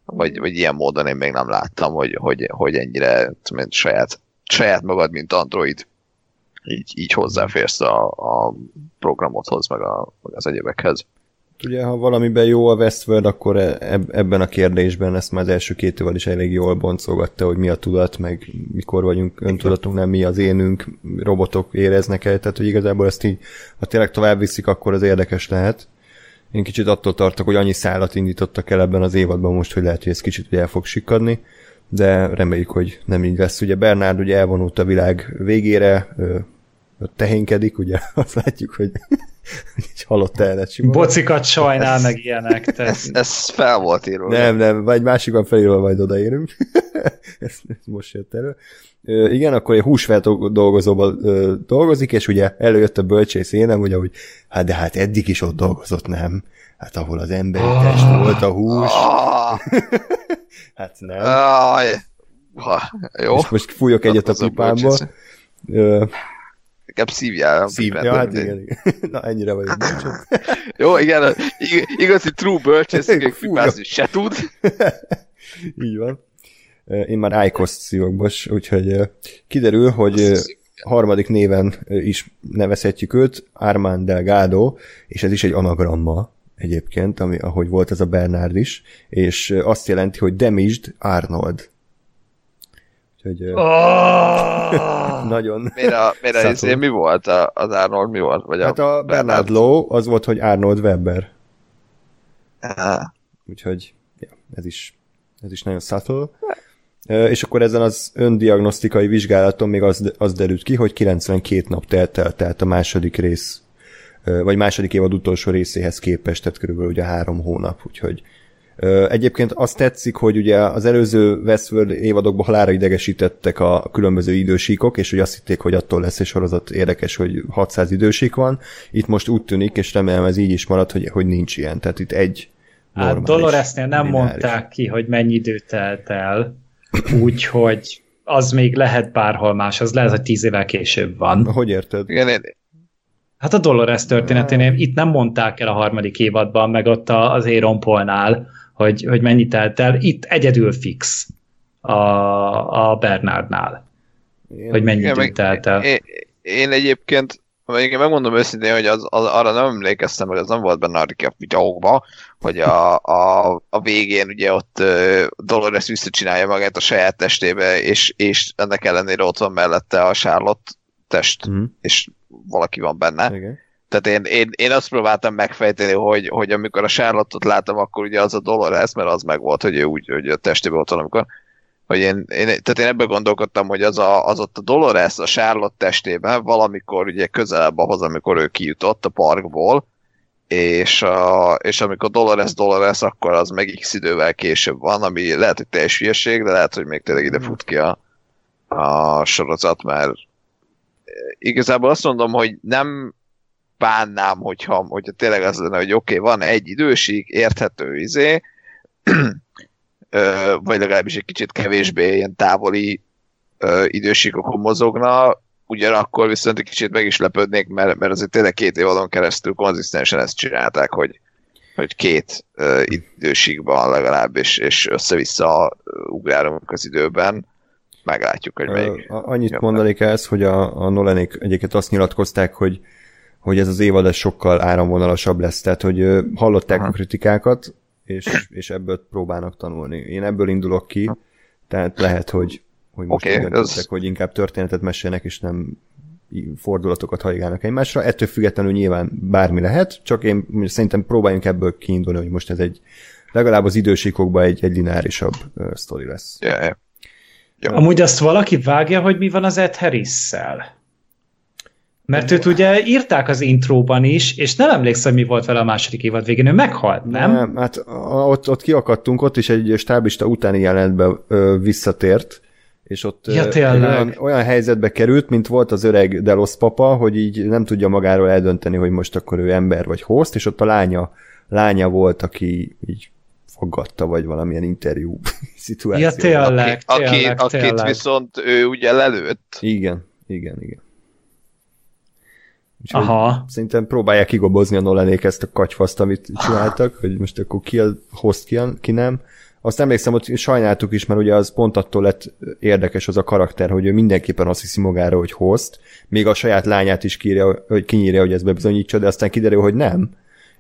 Vagy, vagy ilyen módon én még nem láttam, hogy, hogy, hogy ennyire mint saját, saját magad, mint Android így, így hozzáférsz a, a programodhoz, meg, a, meg az egyébekhez. Ugye, ha valamiben jó a Westworld, akkor e- ebben a kérdésben ezt már az első két évvel is elég jól boncolgatta, hogy mi a tudat, meg mikor vagyunk öntudatunk, nem mi az énünk, robotok éreznek el, tehát hogy igazából ezt így, ha tényleg tovább viszik, akkor az érdekes lehet. Én kicsit attól tartok, hogy annyi szállat indítottak el ebben az évadban most, hogy lehet, hogy ez kicsit el fog sikadni, de reméljük, hogy nem így lesz. Ugye Bernard ugye elvonult a világ végére, tehénkedik, ugye azt látjuk, hogy egy halott simon. Bocikat sajnál, ez, meg ilyenek. Ez, ez fel volt írva. Nem, nem, vagy másikban felírva majd odaérünk. ez, ez most jött elő. Ö, igen, akkor egy húsfeldolgozóban dolgozik, és ugye előjött a bölcsész énem, ugye, hogy hát de hát eddig is ott dolgozott, nem? Hát ahol az emberi oh. test volt a hús. Oh. hát nem. Oh. Ha, jó. És most fújok egyet a pipámból. Inkább szívjál. Szív, ja, hát igen, igen. Na, ennyire vagyok Jó, igen, igazi true bölcsész, még fipázni se tud. Így van. Én már Icos szívok, bos, úgyhogy kiderül, hogy harmadik néven is nevezhetjük őt, Armand Delgado, és ez is egy anagramma egyébként, ami, ahogy volt ez a Bernard is, és azt jelenti, hogy Damaged Arnold. Úgyhogy oh! nagyon Mire, a, mire izé, mi volt a, az Arnold, mi volt? Vagy hát a, a Bernard Low az volt, hogy Arnold Webber. Ah. Úgyhogy ja, ez is, ez is nagyon subtle. És akkor ezen az öndiagnosztikai vizsgálaton még az, az derült ki, hogy 92 nap telt el, tehát a második rész, vagy második évad utolsó részéhez képest, tehát körülbelül ugye három hónap, úgyhogy Egyébként azt tetszik, hogy ugye az előző Westworld évadokban halára idegesítettek a különböző idősíkok, és hogy azt hitték, hogy attól lesz egy sorozat érdekes, hogy 600 idősík van. Itt most úgy tűnik, és remélem ez így is marad, hogy, hogy nincs ilyen. Tehát itt egy Hát Doloresnél nem lineáris. mondták ki, hogy mennyi idő telt el, úgyhogy az még lehet bárhol más, az lehet, hogy tíz évvel később van. Hogy érted? Igen, én... Hát a Dolores történeténél itt nem mondták el a harmadik évadban, meg ott az Aaron Paulnál, hogy, hogy mennyi telt el. Itt egyedül fix a, a Bernardnál, én, hogy mennyi idő telt el. Én, én egyébként én megmondom őszintén, hogy az, az, arra nem emlékeztem, meg az nem volt benne a videókban, hogy a, a, a végén ugye ott uh, Dolores visszacsinálja magát a saját testébe, és, és ennek ellenére ott van mellette a Charlotte test, mm. és valaki van benne. Igen. Tehát én, én, én azt próbáltam megfejteni, hogy, hogy amikor a Charlotte-ot láttam, akkor ugye az a Dolores, mert az meg volt, hogy ő úgy, hogy a testében ott van, amikor hogy én, én, tehát én ebben gondolkodtam, hogy az, a, az ott a Dolores a Charlotte testében valamikor ugye közelebb ahhoz, amikor ő kijutott a parkból, és, a, és amikor Dolores Dolores, akkor az meg x idővel később van, ami lehet, hogy teljes hülyeség, de lehet, hogy még tényleg ide fut ki a, a sorozat, mert igazából azt mondom, hogy nem bánnám, hogyha, hogyha tényleg az lenne, hogy oké, okay, van egy időség, érthető izé, vagy legalábbis egy kicsit kevésbé ilyen távoli időségokon mozogna, ugyanakkor viszont egy kicsit meg is lepődnék, mert, mert azért tényleg két év adon keresztül konzisztensen ezt csinálták, hogy, hogy két uh, időségban legalább, és, és össze-vissza ugrálunk az időben. Meglátjuk, hogy még. Annyit jobb mondanék ezt, hogy a, a Nolanék egyébként azt nyilatkozták, hogy hogy ez az évad ez sokkal áramvonalasabb lesz, tehát hogy hallották Aha. a kritikákat, és, és ebből próbálnak tanulni. Én ebből indulok ki, tehát lehet, hogy, hogy most okay, ez... hogy inkább történetet mesélnek, és nem fordulatokat hajgálnak egymásra. Ettől függetlenül nyilván bármi lehet, csak én szerintem próbáljunk ebből kiindulni, hogy most ez egy legalább az idősíkokban egy, egy lineárisabb uh, sztori lesz. Yeah, yeah. Amúgy azt valaki vágja, hogy mi van az Ed Harris-szel? Mert őt ugye írták az intróban is, és nem emlékszem, mi volt vele a második évad végén, ő meghalt, nem? Nem, hát ott, ott kiakadtunk, ott is egy stábista utáni jelentbe ö, visszatért, és ott ja, olyan, olyan helyzetbe került, mint volt az öreg Delos papa, hogy így nem tudja magáról eldönteni, hogy most akkor ő ember vagy host, és ott a lánya, lánya volt, aki így fogadta, vagy valamilyen interjú szituáció. Ja, tényleg, aki, tényleg, akit tényleg. viszont ő ugye lelőtt. Igen, igen, igen. Úgyhogy Aha. Szerintem próbálják kigobozni a Nolanék ezt a katyfaszt, amit csináltak, hogy most akkor ki a host, ki, ki nem. Azt emlékszem, hogy sajnáltuk is, mert ugye az pont attól lett érdekes az a karakter, hogy ő mindenképpen azt hiszi magára, hogy host, még a saját lányát is kírja, hogy kinyírja, hogy ezt bebizonyítsa, de aztán kiderül, hogy nem.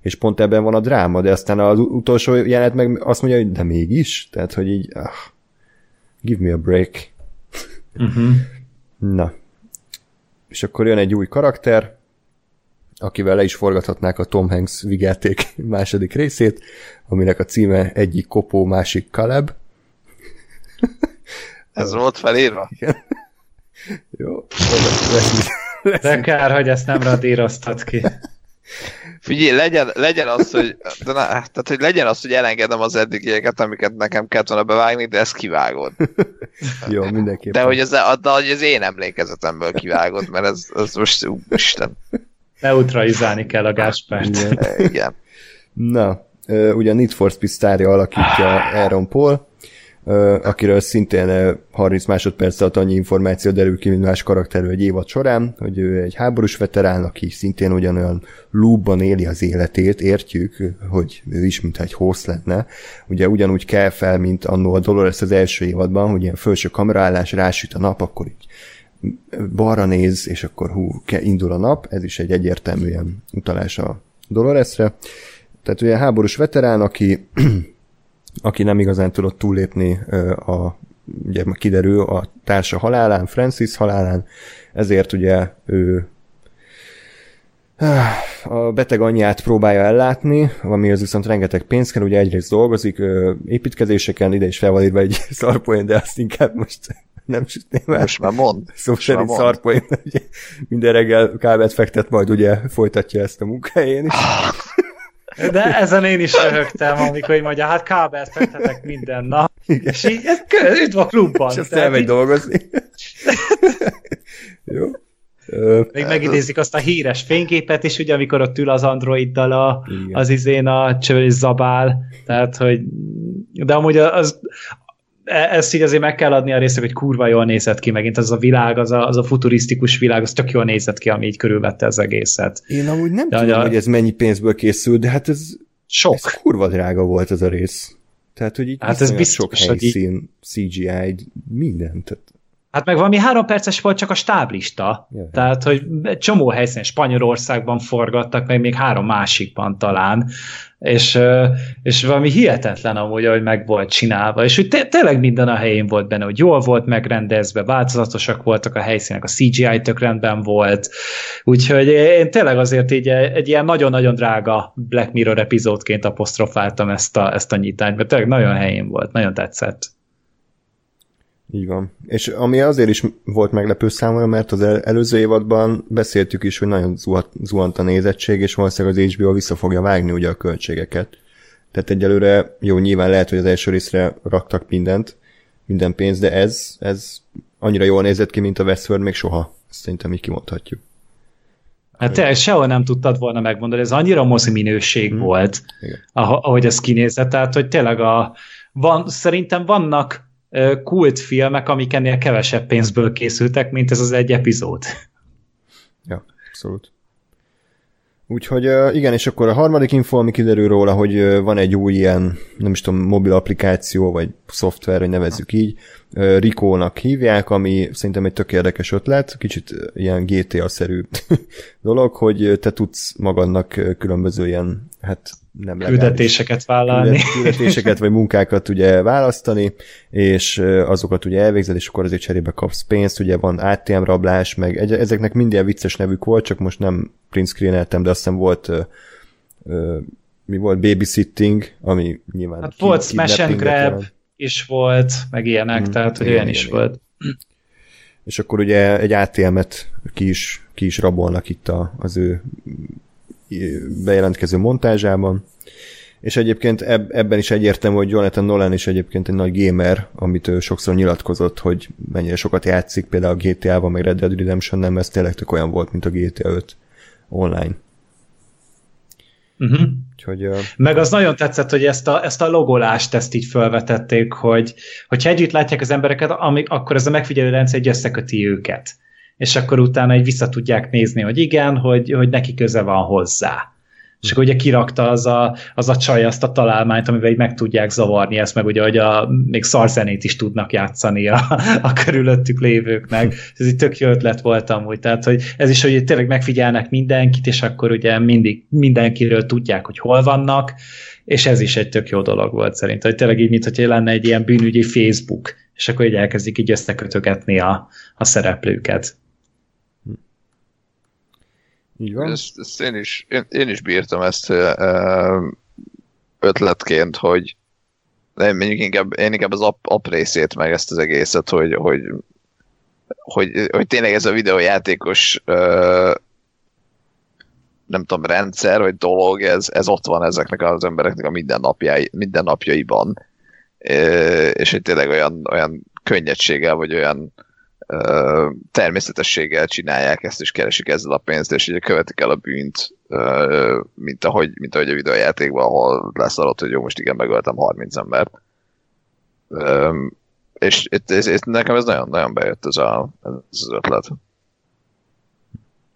És pont ebben van a dráma, de aztán az utolsó jelenet meg azt mondja, hogy de mégis. Tehát, hogy így, ah, give me a break. Uh-huh. Na. És akkor jön egy új karakter, akivel le is forgathatnák a Tom Hanks vigyáték második részét, aminek a címe egyik kopó, másik Caleb. Ez volt felírva? Igen. Jó. De kár, hogy ezt nem radíroztat ki. Figyelj, legyen, legyen az, hogy, de na, tehát, hogy legyen az, hogy elengedem az eddigieket, amiket nekem kellett volna bevágni, de ezt kivágod. Jó, mindenképpen. De hogy az, de, hogy az én emlékezetemből kivágod, mert ez, ez most, Isten. Neutralizálni kell a Gáspárt. Igen. Igen. Na, ugye a Need for Speed sztárja alakítja Aaron Paul, akiről szintén 30 másodperc alatt annyi információ derül ki, mint más karakterű egy évad során, hogy ő egy háborús veterán, aki szintén ugyanolyan lúbban éli az életét, értjük, hogy ő is, mintha egy host lenne. Ugye ugyanúgy kell fel, mint annó a Dolores az első évadban, hogy ilyen felső kameraállás, rásüt a nap, akkor így balra néz, és akkor hú, indul a nap, ez is egy egyértelműen utalás a Doloresre. Tehát ugye háborús veterán, aki, aki nem igazán tudott túllépni a, ugye kiderül a társa halálán, Francis halálán, ezért ugye ő a beteg anyját próbálja ellátni, ami az viszont rengeteg pénz kell, ugye egyrészt dolgozik, építkezéseken, ide is fel van írva egy szarpoén, de azt inkább most nem sütném el. Most már mond. Szó szerint szarpoén, ugye minden reggel kábelt fektet, majd ugye folytatja ezt a munkájén is. De ezen én is röhögtem, amikor így mondja, hát kábelt fektetek minden nap. Igen. És így, ez üdv a klubban. És azt elmegy így... dolgozni. Jó. Még megidézik azt a híres fényképet is, ugye, amikor ott ül az androiddal a, az izén a cső zabál, tehát, hogy de amúgy az, ezt így azért meg kell adni a részek, hogy kurva jól nézett ki megint, az a világ, az a, az a futurisztikus világ, az tök jól nézett ki, ami így körülvette az egészet. Én amúgy nem de tudom, a... hogy ez mennyi pénzből készült, de hát ez, sok. ez kurva drága volt ez a rész. Tehát, hogy így hát ez biztos, sok helyszín, CGI, mindent. Tehát Hát meg valami három perces volt csak a stáblista. Yeah. Tehát, hogy csomó helyszínen Spanyolországban forgattak, meg még három másikban talán. És, és valami hihetetlen amúgy, hogy meg volt csinálva. És hogy tényleg minden a helyén volt benne, hogy jól volt megrendezve, változatosak voltak a helyszínek, a CGI tök rendben volt. Úgyhogy én tényleg azért így egy ilyen nagyon-nagyon drága Black Mirror epizódként apostrofáltam ezt a, ezt a nyitányt, mert tényleg nagyon helyén volt, nagyon tetszett. Így van. És ami azért is volt meglepő számomra, mert az előző évadban beszéltük is, hogy nagyon zuhant a nézettség, és valószínűleg az HBO vissza fogja vágni ugye a költségeket. Tehát egyelőre jó, nyilván lehet, hogy az első részre raktak mindent, minden pénzt, de ez, ez annyira jól nézett ki, mint a Westworld még soha. Ezt szerintem így kimondhatjuk. Hát te sehol nem tudtad volna megmondani, ez annyira mozi minőség hmm. volt, Igen. ahogy ez kinézett, tehát hogy tényleg a, van, szerintem vannak kultfilmek, amik ennél kevesebb pénzből készültek, mint ez az egy epizód. Ja, abszolút. Úgyhogy igen, és akkor a harmadik info, ami kiderül róla, hogy van egy új ilyen, nem is tudom, mobil applikáció, vagy szoftver, hogy nevezzük így, Rikónak hívják, ami szerintem egy tök érdekes ötlet, kicsit ilyen GTA-szerű dolog, hogy te tudsz magadnak különböző ilyen, hát nem Küldetéseket vállalni. Küldetéseket vagy munkákat ugye választani, és azokat ugye elvégzed, és akkor azért cserébe kapsz pénzt, ugye van ATM rablás, meg egy, ezeknek mind ilyen vicces nevük volt, csak most nem print screeneltem, de azt hiszem volt mi volt, babysitting, ami nyilván... Hát volt Smash and Grab is volt, meg ilyenek, hmm, tehát hogy ilyen is igen. volt. És akkor ugye egy ATM-et ki is, ki is rabolnak itt a, az ő bejelentkező montázsában. És egyébként eb- ebben is egyértelmű, hogy Jonathan Nolan is egyébként egy nagy gamer, amit ő sokszor nyilatkozott, hogy mennyire sokat játszik, például a GTA-ban, meg Red Dead Redemption nem, ez tényleg tök olyan volt, mint a GTA 5 online. Uh-huh. Úgyhogy, uh... Meg az nagyon tetszett, hogy ezt a, ezt a logolást ezt így felvetették, hogy hogyha együtt látják az embereket, ami, akkor ez a megfigyelő rendszer egy összeköti őket. És akkor utána egy vissza tudják nézni, hogy igen, hogy, hogy neki köze van hozzá. És akkor ugye kirakta az a, az a csaj azt a találmányt, amivel így meg tudják zavarni ezt, meg ugye, hogy a, még szarzenét is tudnak játszani a, a körülöttük lévőknek. Ez egy tök jó ötlet volt amúgy. Tehát, hogy ez is, hogy tényleg megfigyelnek mindenkit, és akkor ugye mindig mindenkiről tudják, hogy hol vannak, és ez is egy tök jó dolog volt szerintem, hogy tényleg így, mint hogy lenne egy ilyen bűnügyi Facebook, és akkor így elkezdik így összekötögetni a, a szereplőket. Így van. Ezt, ezt én, is, én, én is bírtam ezt ötletként, hogy nem, mondjuk inkább, én inkább az app, app részét, meg ezt az egészet, hogy, hogy, hogy, hogy tényleg ez a videójátékos nem tudom, rendszer, vagy dolog, ez, ez ott van ezeknek az embereknek a mindennapjai, mindennapjaiban. És hogy tényleg olyan, olyan könnyedséggel, vagy olyan természetességgel csinálják ezt, és keresik ezzel a pénzt, és ugye követik el a bűnt, mint ahogy, mint ahogy a videójátékban, ahol lesz adott, hogy jó, most igen, megöltem 30 embert. És itt, ez, ez, nekem ez nagyon, nagyon bejött ez, a, ez az ötlet.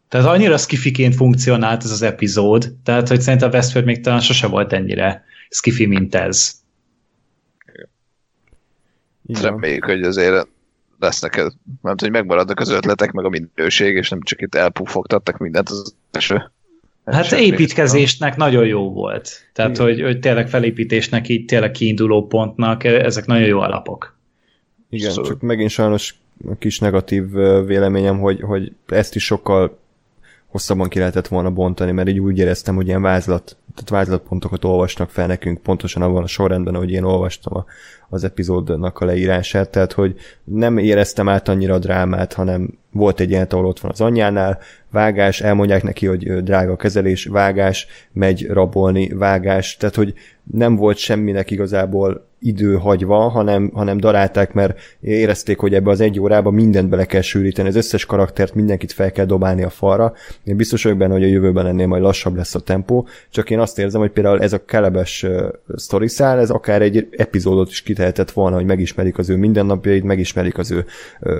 Tehát annyira skifiként funkcionált ez az epizód, tehát hogy szerintem a Westworld még talán sose volt ennyire skifi, mint ez. Reméljük, hogy azért lesznek, mert hogy megmaradnak az ötletek, meg a minőség, és nem csak itt elpufogtattak mindent az első. Hát építkezésnek nagyon jó volt. Tehát, hogy, hogy tényleg felépítésnek, így tényleg kiinduló pontnak, ezek nagyon jó alapok. Igen, szóval. csak megint sajnos kis negatív véleményem, hogy, hogy ezt is sokkal hosszabban ki lehetett volna bontani, mert így úgy éreztem, hogy ilyen vázlat, tehát vázlatpontokat olvasnak fel nekünk pontosan abban a sorrendben, ahogy én olvastam a, az epizódnak a leírását, tehát hogy nem éreztem át annyira a drámát, hanem volt egy ilyen, ahol ott van az anyjánál, vágás, elmondják neki, hogy drága kezelés, vágás, megy rabolni, vágás, tehát hogy nem volt semminek igazából idő hagyva, hanem, hanem darálták, mert érezték, hogy ebbe az egy órába mindent bele kell sűríteni, az összes karaktert, mindenkit fel kell dobálni a falra. Én biztos vagyok benne, hogy a jövőben ennél majd lassabb lesz a tempó, csak én azt érzem, hogy például ez a kelebes uh, story szál, ez akár egy epizódot is kitehetett volna, hogy megismerik az ő mindennapjait, megismerik az ő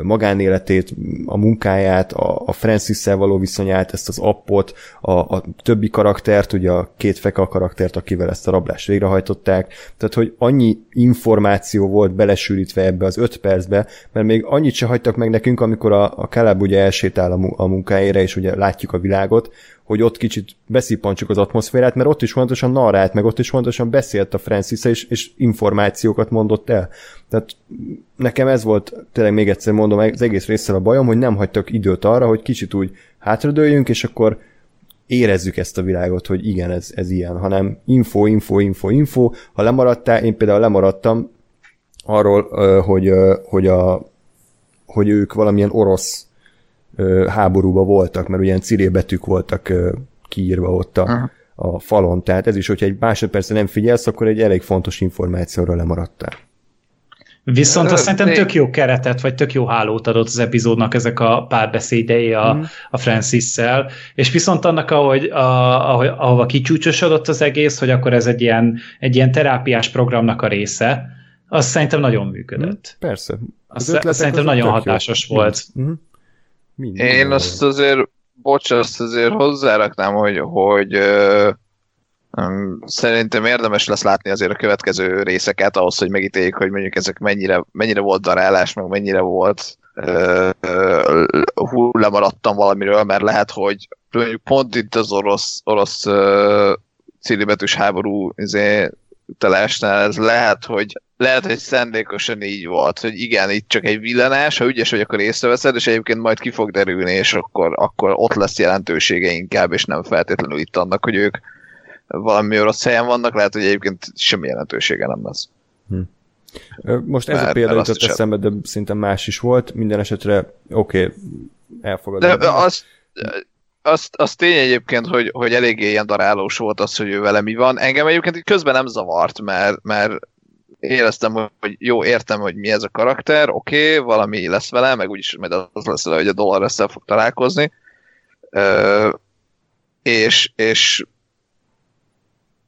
magánéletét, a munkáját, a, a francis való viszonyát, ezt az appot, a, a többi karaktert, ugye a két feka karaktert, akivel ezt a rablást végrehajtották, tehát hogy annyi információ volt belesűrítve ebbe az öt percbe, mert még annyit se hagytak meg nekünk, amikor a, a Caleb ugye elsétál a, a munkájára, és ugye látjuk a világot, hogy ott kicsit beszippantsuk az atmoszférát, mert ott is fontosan narrált, meg ott is fontosan beszélt a Francis és, és információkat mondott el. Tehát nekem ez volt, tényleg még egyszer mondom, az egész részsel a bajom, hogy nem hagytak időt arra, hogy kicsit úgy hátradőljünk, és akkor érezzük ezt a világot, hogy igen, ez, ez ilyen, hanem info, info, info, info. Ha lemaradtál, én például lemaradtam, arról, hogy, hogy, a, hogy ők valamilyen orosz háborúba voltak, mert ilyen cirébetűk voltak kiírva ott a, a falon, tehát ez is, hogyha egy másodpercre nem figyelsz, akkor egy elég fontos információról lemaradtál. Viszont azt szerintem tök jó keretet, vagy tök jó hálót adott az epizódnak ezek a párbeszédei a, mm. a Francis-szel, és viszont annak, ahogy, a, ahogy, ahova kicsúcsosodott az egész, hogy akkor ez egy ilyen, egy ilyen terápiás programnak a része, az szerintem nagyon működött. Mm, persze. Az azt szerintem nagyon hatásos jó. volt. Mm. Mind, Én azt azért, bocs, azt azért hozzáraknám, hogy, hogy Szerintem érdemes lesz látni azért a következő részeket ahhoz, hogy megítéljük, hogy mondjuk ezek mennyire, mennyire volt darálás, meg mennyire volt uh, uh, lemaradtam valamiről, mert lehet, hogy mondjuk pont itt az orosz, orosz uh, cilibetűs háború izé, telesnál, ez lehet, hogy lehet, hogy szándékosan így volt, hogy igen, itt csak egy villanás, ha ügyes vagy, akkor észreveszed, és egyébként majd ki fog derülni, és akkor, akkor ott lesz jelentősége inkább, és nem feltétlenül itt annak, hogy ők valami rossz helyen vannak, lehet, hogy egyébként semmi jelentősége nem lesz. Hm. Most ez mert, a példa jutott eszembe, de szinte más is volt. Minden esetre oké, okay, elfogadom. De azt, azt, azt tény egyébként, hogy, hogy eléggé ilyen darálós volt az, hogy ő vele mi van. Engem egyébként közben nem zavart, mert, mert éreztem, hogy jó, értem, hogy mi ez a karakter, oké, okay, valami lesz vele, meg úgyis majd az lesz vele, hogy a dollár fog találkozni. Ö, és, és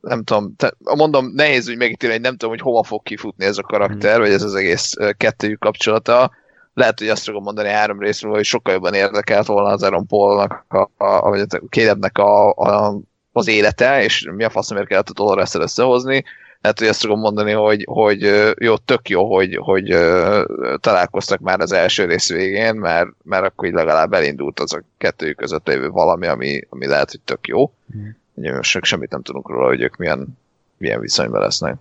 nem tudom, te, mondom, nehéz úgy megítélni, hogy nem tudom, hogy hova fog kifutni ez a karakter, mm. vagy ez az egész kettőjük kapcsolata. Lehet, hogy azt fogom mondani három részről, hogy sokkal jobban érdekelt volna az Aaron Paulnak, a, a, vagy a Calebnek a, a, az élete, és mi a faszomért kellett a dolores összehozni. Lehet, hogy azt fogom mondani, hogy, hogy jó, tök jó, hogy, hogy találkoztak már az első rész végén, mert, mert akkor így legalább elindult az a kettőjük között lévő valami, ami, ami lehet, hogy tök jó. Mm ugye most semmit nem tudunk róla, hogy ők milyen, milyen viszonyban lesznek.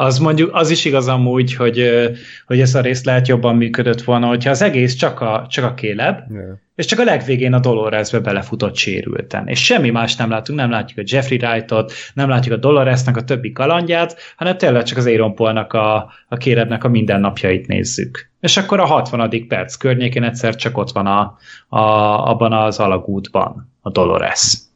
Az mondjuk, az is igaz amúgy, hogy, hogy ez a rész lehet jobban működött volna, hogyha az egész csak a, csak a kéleb, yeah. és csak a legvégén a Doloresbe belefutott sérülten. És semmi más nem látunk, nem látjuk a Jeffrey Wrightot, nem látjuk a Doloresnek a többi kalandját, hanem tényleg csak az Aaron Paulnak a, a kélebnek a mindennapjait nézzük. És akkor a 60. perc környékén egyszer csak ott van a, a, abban az alagútban a Dolores.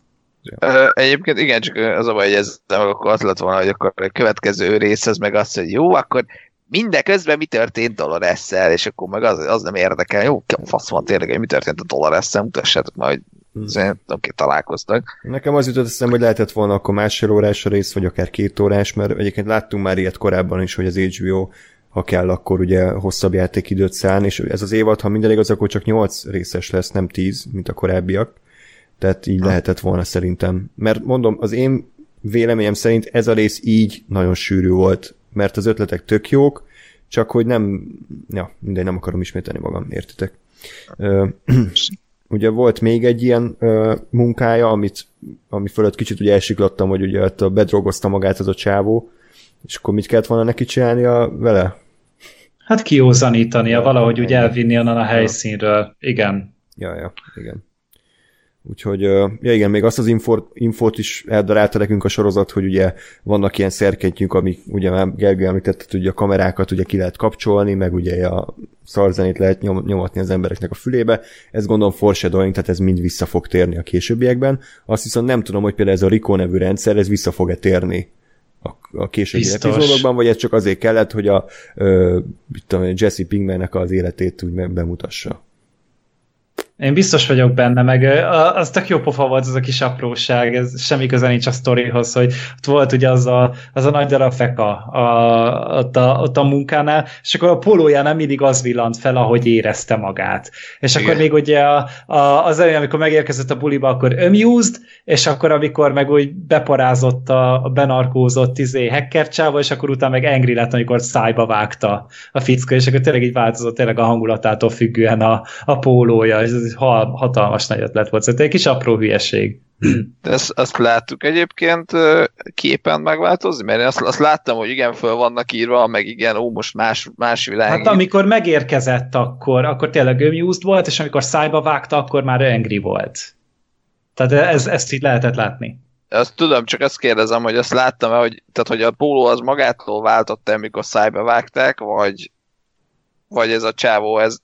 Egyébként igen, csak az a baj, hogy ez akkor az lett volna, hogy akkor a következő rész az meg az, hogy jó, akkor mindeközben mi történt Dolores-szel, és akkor meg az, az nem érdekel. Jó, fasz van tényleg, hogy mi történt a Dolores-szel, mutassátok majd, hogy hmm. oké, találkoztak. Nekem az jutott eszem, hogy lehetett volna akkor másfél órás a rész, vagy akár két órás, mert egyébként láttunk már ilyet korábban is, hogy az HBO ha kell, akkor ugye hosszabb játékidőt szállni, és ez az évad, ha minden igaz, akkor csak 8 részes lesz, nem 10, mint a korábbiak. Tehát így ha. lehetett volna szerintem. Mert mondom, az én véleményem szerint ez a rész így nagyon sűrű volt, mert az ötletek tök jók, csak hogy nem, ja, mindegy, nem akarom ismételni magam, értitek. Ö, ugye volt még egy ilyen ö, munkája, amit, ami fölött kicsit ugye elsiklottam, hogy ugye ott bedrogozta magát az a csávó, és akkor mit kellett volna neki csinálnia vele? Hát kiózanítania, valahogy úgy elvinni onnan a helyszínről. Igen. Ja, ja, igen. Úgyhogy, ja igen, még azt az infort, infót is eldarálta nekünk a sorozat, hogy ugye vannak ilyen szerkentjük, amik ugye már Gergő említette, hogy a kamerákat ugye ki lehet kapcsolni, meg ugye a szarzenét lehet nyom, nyomatni az embereknek a fülébe. Ez gondolom foreshadowing, tehát ez mind vissza fog térni a későbbiekben. Azt viszont nem tudom, hogy például ez a Rico nevű rendszer, ez vissza fog-e térni a, a későbbi Biztos. epizódokban, vagy ez csak azért kellett, hogy a, ö, tudom, Jesse Pinkmannek az életét úgy bemutassa. Én biztos vagyok benne, meg az tök jó pofa volt ez a kis apróság, ez semmi köze nincs a sztorihoz, hogy ott volt ugye az a, az a nagy darab feka a, ott, a, ott a munkánál, és akkor a pólójánál mindig az villant fel, ahogy érezte magát. És Igen. akkor még ugye a, a, az elején, amikor megérkezett a buliba, akkor amused, és akkor amikor meg úgy beparázott a, a benarkózott izé hackercsába, és akkor utána meg angry lett, amikor szájba vágta a fickó, és akkor tényleg így változott tényleg a hangulatától függően a, a pólója, és ez hatalmas nagy ötlet volt, szóval egy kis apró hülyeség. Ezt, azt láttuk egyébként képen megváltozni? Mert én azt, azt láttam, hogy igen, föl vannak írva, meg igen, ó, most más, más világ. Hát amikor megérkezett akkor, akkor tényleg amused volt, és amikor szájba vágta, akkor már angry volt. Tehát ez, ezt így lehetett látni. azt tudom, csak azt kérdezem, hogy azt láttam-e, hogy, tehát, hogy a póló az magától váltott el, mikor szájba vágták, vagy, vagy ez a csávó, ez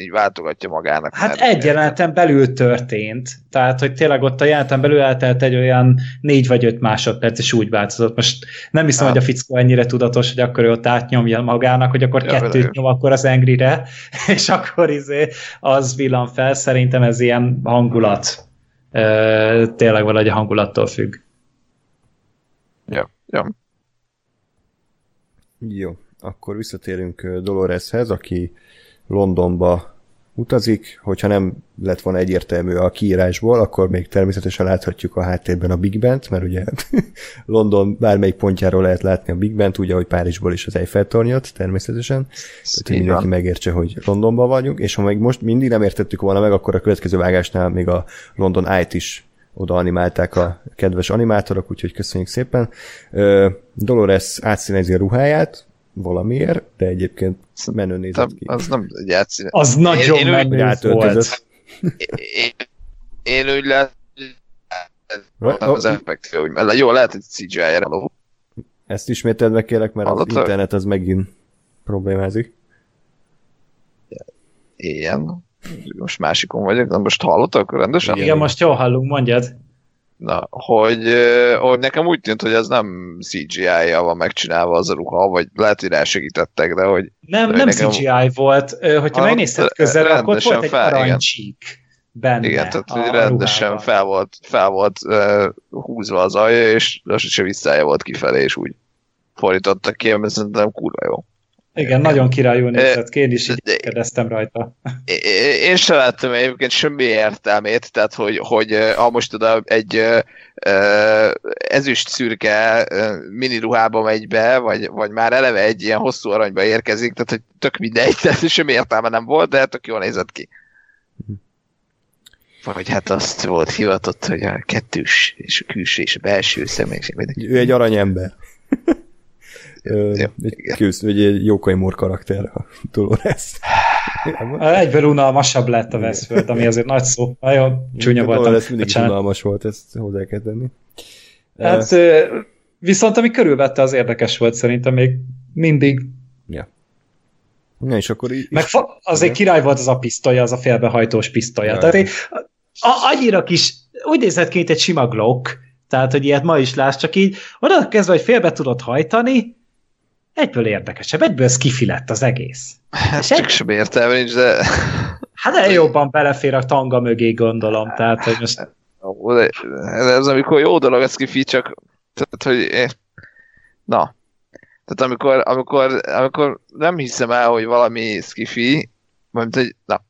így váltogatja magának. Hát egy jeleneten belül történt, tehát hogy tényleg ott a jeleneten belül eltelt egy olyan négy vagy öt másodperc, és úgy változott. Most nem hiszem, hát. hogy a fickó ennyire tudatos, hogy akkor ő ott átnyomja magának, hogy akkor ja, kettőt velem. nyom akkor az Engri-re, és akkor izé az villan fel. Szerintem ez ilyen hangulat. Tényleg valahogy a hangulattól függ. Ja, ja. Jó, akkor visszatérünk Doloreshez, aki Londonba utazik, hogyha nem lett volna egyértelmű a kiírásból, akkor még természetesen láthatjuk a háttérben a Big Bent, mert ugye London bármelyik pontjáról lehet látni a Big Bent, úgy, ahogy Párizsból is az Eiffel tornyot, természetesen. Tehát, hogy mindenki megértse, hogy Londonban vagyunk, és ha még most mindig nem értettük volna meg, akkor a következő vágásnál még a London Eye-t is oda animálták a kedves animátorok, úgyhogy köszönjük szépen. Dolores átszínezi a ruháját, valamiért, de egyébként menő nézett ki. Az nem egy átszíne. Az nagyon én, menő úgy, volt. Én, én úgy lehet, az effekt, hogy jó, lehet, hogy CGI-re való. Ezt ismételd meg kérlek, mert Hallottak? az internet az megint problémázik. Ilyen. Most másikon vagyok, de most hallottak rendesen? Igen, Igen most jól hallunk, mondjad. Na, hogy, hogy nekem úgy tűnt, hogy ez nem CGI-jal van megcsinálva az a ruha, vagy lehet, hogy segítettek, de hogy... Nem, de nem nekem... CGI volt. Hogyha megnézted közel, akkor volt egy fel, aranycsík benne Igen, tehát hogy rendesen fel volt, fel volt uh, húzva az alja, és lassan se visszája volt kifelé, és úgy fordítottak ki, mert szerintem kurva jó. Igen, nagyon királyul nézett ki, én is így kérdeztem rajta. Én sem láttam egyébként semmi értelmét, tehát hogy, hogy ha most oda egy ezüst szürke mini ruhába megy be, vagy, vagy már eleve egy ilyen hosszú aranyba érkezik, tehát hogy tök mindegy, tehát semmi értelme nem volt, de tök jól nézett ki. Vagy hát azt volt hivatott, hogy a kettős, és a külső és a belső személyiség. Ő egy aranyember. egy, kősz, egy Jókai Mór karakter a Dolores. Egyből unalmasabb lett a Westworld, ami azért nagy szó. Nagyon csúnya volt. Dolores mindig Bocsánat. unalmas volt, ezt hozzá kell tenni. Hát, viszont ami körülvette, az érdekes volt szerintem még mindig. Ja. Na és akkor így... Meg azért király volt az a pisztolya, az a félbehajtós pisztolya. Ja. Tehát a, annyira kis, úgy nézett ki, mint egy sima Glock, tehát, hogy ilyet ma is látsz, csak így oda kezdve, hogy félbe tudod hajtani, egyből érdekesebb, egyből skifi lett az egész. Hát csak egy... sem értelme nincs, de... Hát el jobban belefér a tanga mögé, gondolom, tehát, hogy most... De ez amikor jó dolog a skifi, csak tehát, hogy na, tehát amikor, amikor, amikor nem hiszem el, hogy valami skifi, mert hogy, na,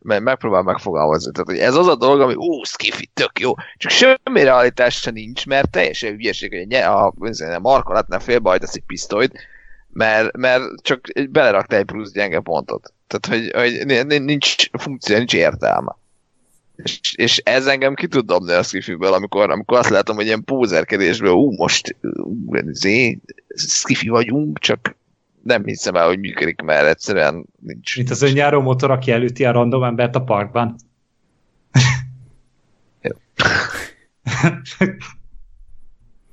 megpróbál megfogalmazni. Tehát, hogy ez az a dolog, ami ú, skifi, tök jó. Csak semmi realitása nincs, mert teljesen hülyeség, hogy a, a, a markolatnál félbehajtasz egy pisztolyt, mert, mert csak belerakta egy plusz gyenge pontot. Tehát, hogy, hogy nincs funkció, nincs értelme. És, és ez engem ki tud dobni a skifiből, amikor, amikor azt látom, hogy ilyen pózerkedésből, ú, most ú, zé, skifi vagyunk, csak nem hiszem el, hogy működik, mert egyszerűen nincs. Mint az önjáró motor, aki előtti a random embert a parkban.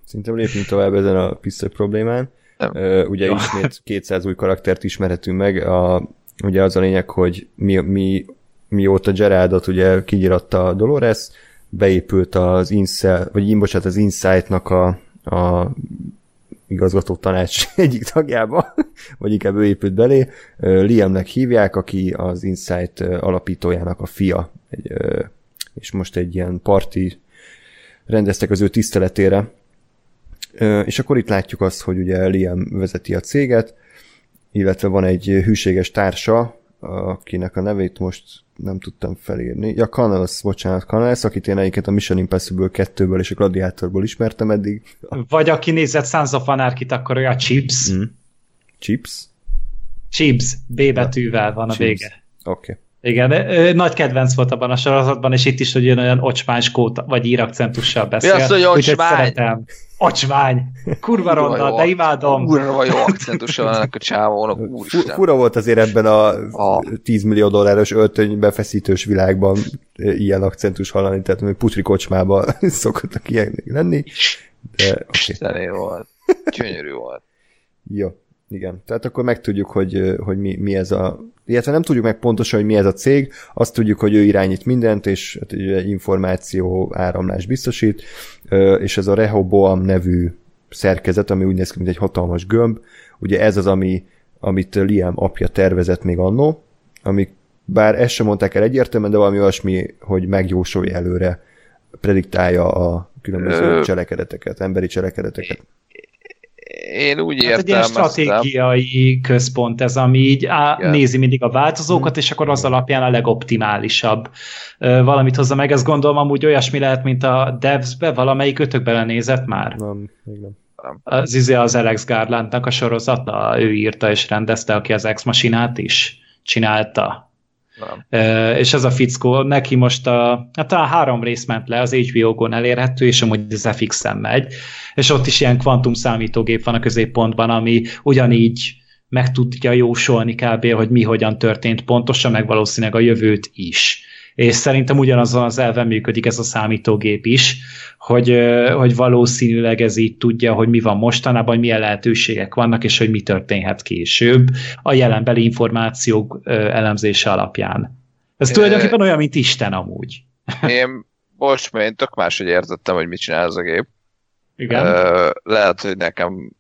Szerintem lépjünk tovább ezen a pisztoly problémán. Uh, ugye ja. ismét 200 új karaktert ismerhetünk meg. A, ugye az a lényeg, hogy mi, mi, mióta Geraldot ugye kinyiratta Dolores, beépült az Insight, vagy bocsánat, az Insight-nak a, a igazgató tanács egyik tagjába, vagy inkább ő épült belé. Liamnek hívják, aki az Insight alapítójának a fia, egy, és most egy ilyen parti rendeztek az ő tiszteletére, és akkor itt látjuk azt, hogy ugye Liam vezeti a céget, illetve van egy hűséges társa, akinek a nevét most nem tudtam felírni. Ja, Canals, bocsánat, Canals, akit én egyiket a Mission Impossible 2-ből és a Gladiatorból ismertem eddig. Vagy aki nézett Sons of Anarchy-t, akkor olyan Chips. Mm. Chips? Chips, B betűvel van a Chips. vége. Oké. Okay. Igen, ö, nagy kedvenc volt abban a sorozatban, és itt is, hogy olyan ocsmány skót, vagy ír akcentussal beszél. Mi az, hogy ocsmány? szeretem. Ocsmány! Kurva ronda, jó. de imádom. Kurva jó akcentusa van ennek a csávónak, úristen. Fura volt azért ebben a Ah. 10 millió dolláros öltöny befeszítős világban ilyen akcentus hallani, tehát még putri kocsmában szokottak ilyenek lenni. De. Okay. Istené volt. Gyönyörű volt. Jó, igen. Tehát akkor megtudjuk, hogy, hogy mi, mi ez a... Illetve nem tudjuk meg pontosan, hogy mi ez a cég, azt tudjuk, hogy ő irányít mindent, és hát ugye információ áramlás biztosít, és ez a Rehoboam nevű szerkezet, ami úgy néz ki, mint egy hatalmas gömb, ugye ez az, ami, amit Liam apja tervezett még annó, ami bár ezt sem mondták el egyértelműen, de valami olyasmi, hogy megjósolja előre, prediktálja a különböző Ö, cselekedeteket, emberi cselekedeteket. Én úgy Hát egy ilyen stratégiai központ ez, ami így á, nézi mindig a változókat, és akkor az alapján a legoptimálisabb ö, valamit hozza meg. Ezt gondolom amúgy olyasmi lehet, mint a Devs-be, valamelyik ötök belenézett már. Nem, még nem. Az, izé az Alex Garlandnak a sorozata, ő írta és rendezte, aki az Ex Machinát is csinálta. És ez a fickó, neki most a, hát talán három rész ment le, az HBO-gon elérhető, és amúgy az FX-en megy, és ott is ilyen kvantum számítógép van a középpontban, ami ugyanígy meg tudja jósolni kb. hogy mi hogyan történt pontosan, meg valószínűleg a jövőt is. És szerintem ugyanazon az elven működik ez a számítógép is, hogy, hogy valószínűleg ez így tudja, hogy mi van mostanában, hogy milyen lehetőségek vannak, és hogy mi történhet később a jelenbeli információk elemzése alapján. Ez tulajdonképpen olyan, mint Isten amúgy. Én most már én tök máshogy értettem, hogy mit csinál ez a gép. Igen. Lehet, hogy nekem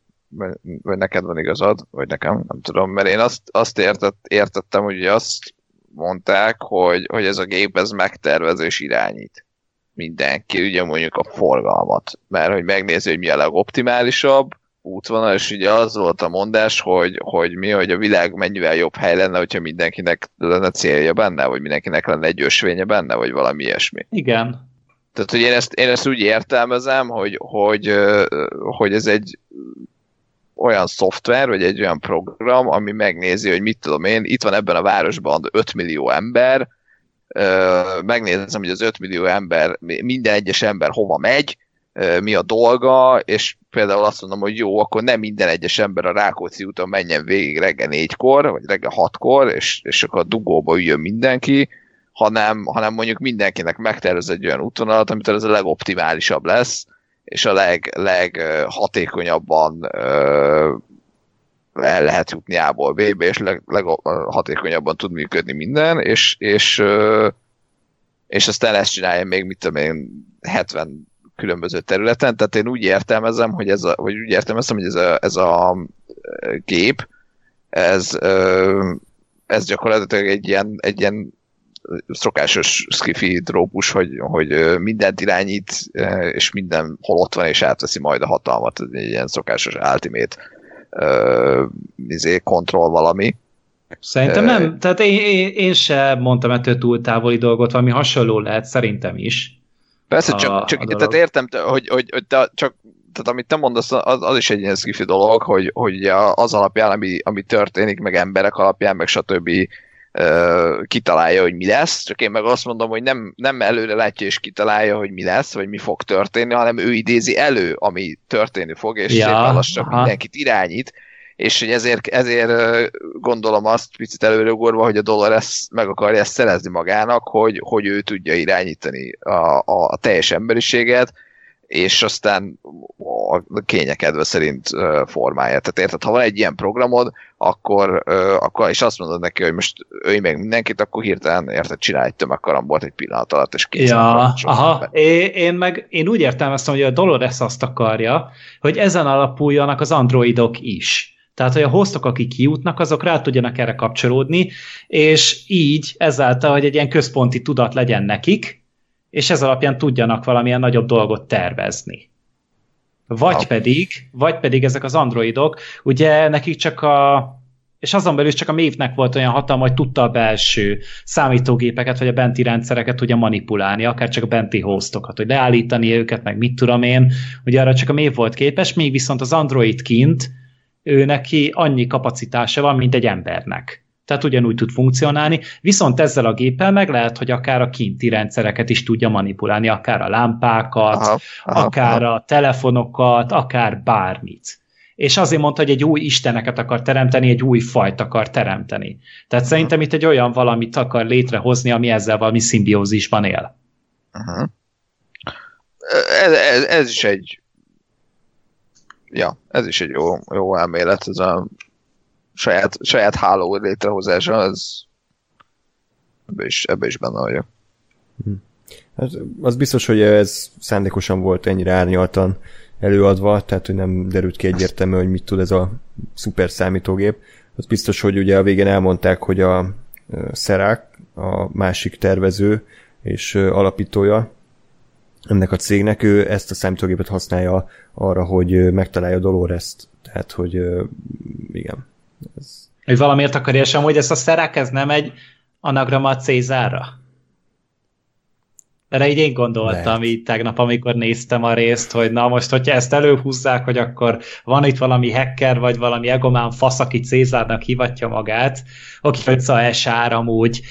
vagy neked van igazad, vagy nekem, nem tudom, mert én azt, azt értett, értettem, hogy azt mondták, hogy, hogy ez a gép ez megtervez és irányít mindenki, ugye mondjuk a forgalmat, mert hogy megnézi, hogy mi a legoptimálisabb útvonal, és ugye az volt a mondás, hogy, hogy mi, hogy a világ mennyivel jobb hely lenne, hogyha mindenkinek lenne célja benne, vagy mindenkinek lenne egy ösvénye benne, vagy valami ilyesmi. Igen. Tehát, hogy én ezt, én ezt úgy értelmezem, hogy, hogy, hogy ez egy olyan szoftver, vagy egy olyan program, ami megnézi, hogy mit tudom én, itt van ebben a városban 5 millió ember, megnézem, hogy az 5 millió ember, minden egyes ember hova megy, mi a dolga, és például azt mondom, hogy jó, akkor nem minden egyes ember a Rákóczi úton menjen végig reggel négykor, vagy reggel hatkor, és, és akkor a dugóba üljön mindenki, hanem, hanem mondjuk mindenkinek megtervez egy olyan útvonalat, amitől ez a legoptimálisabb lesz, és a leg, leghatékonyabban el lehet jutni A-ból B-be, és leg, leghatékonyabban tud működni minden, és, és, és aztán ezt csinálja még, mit tudom én, 70 különböző területen, tehát én úgy értelmezem, hogy ez a, vagy úgy értelmezem, hogy ez a, ez a gép, ez, ez gyakorlatilag egy ilyen, egy ilyen szokásos skifi drópus, hogy, hogy mindent irányít, és minden hol ott van, és átveszi majd a hatalmat, ez egy ilyen szokásos ultimate ö, izé, kontroll valami. Szerintem nem, tehát én, én, én se mondtam ettől túl távoli dolgot, valami hasonló lehet, szerintem is. Persze, a- csak, csak a tehát értem, te- hogy, hogy, hogy te csak tehát amit te mondasz, az, az is egy ilyen skifi dolog, hogy, hogy az alapján, ami, ami történik, meg emberek alapján, meg stb. Ö, kitalálja, hogy mi lesz, csak én meg azt mondom, hogy nem, nem előre látja és kitalálja, hogy mi lesz, vagy mi fog történni, hanem ő idézi elő, ami történni fog, és Ja, szépen lassan aha. mindenkit irányít, és hogy ezért, ezért gondolom azt picit előreugorva, hogy a Dolores meg akarja ezt szerezni magának, hogy, hogy ő tudja irányítani a, a teljes emberiséget, és aztán a kényekedve szerint formálja. Tehát érted, ha van egy ilyen programod, akkor, akkor és azt mondod neki, hogy most ölj meg mindenkit, akkor hirtelen érted, csinálj egy tömegkarambort egy pillanat alatt, és kész. Ja, aha. Én, én meg én úgy értelmeztem, hogy a Dolores azt akarja, hogy ezen alapuljanak az androidok is. Tehát, hogy a hostok, akik kijutnak, azok rá tudjanak erre kapcsolódni, és így ezáltal, hogy egy ilyen központi tudat legyen nekik, és ez alapján tudjanak valamilyen nagyobb dolgot tervezni. Vagy pedig, vagy pedig ezek az androidok, ugye nekik csak a és azon belül is csak a mévnek volt olyan hatalma, hogy tudta a belső számítógépeket, vagy a benti rendszereket tudja manipulálni, akár csak a benti hostokat, hogy leállítani őket, meg mit tudom én, ugye arra csak a mév volt képes, még viszont az Android kint, ő neki annyi kapacitása van, mint egy embernek. Tehát ugyanúgy tud funkcionálni, viszont ezzel a géppel meg lehet, hogy akár a kinti rendszereket is tudja manipulálni, akár a lámpákat, aha, aha, akár aha. a telefonokat, akár bármit. És azért mondta, hogy egy új isteneket akar teremteni, egy új fajt akar teremteni. Tehát uh-huh. szerintem itt egy olyan valamit akar létrehozni, ami ezzel valami szimbiózisban él. Uh-huh. Ez, ez, ez is egy ja, ez is egy jó, jó elmélet, ez a saját, saját háló létrehozása, az ebbe is, ebbe is benne vagyok. Hm. Hát, az biztos, hogy ez szándékosan volt ennyire árnyaltan előadva, tehát hogy nem derült ki egyértelmű, hogy mit tud ez a szuper számítógép. Az biztos, hogy ugye a végén elmondták, hogy a Szerák, a másik tervező és alapítója ennek a cégnek, ő ezt a számítógépet használja arra, hogy megtalálja Dolores-t. Tehát, hogy igen, ez... Hogy valamiért akarja sem, hogy ez a szerek, ez nem egy anagrama a Cézárra? Erre így én gondoltam Lehet. így tegnap, amikor néztem a részt, hogy na most, hogyha ezt előhúzzák, hogy akkor van itt valami hacker, vagy valami egomán fasz, aki Cézárnak hivatja magát, hogy szóval SR amúgy,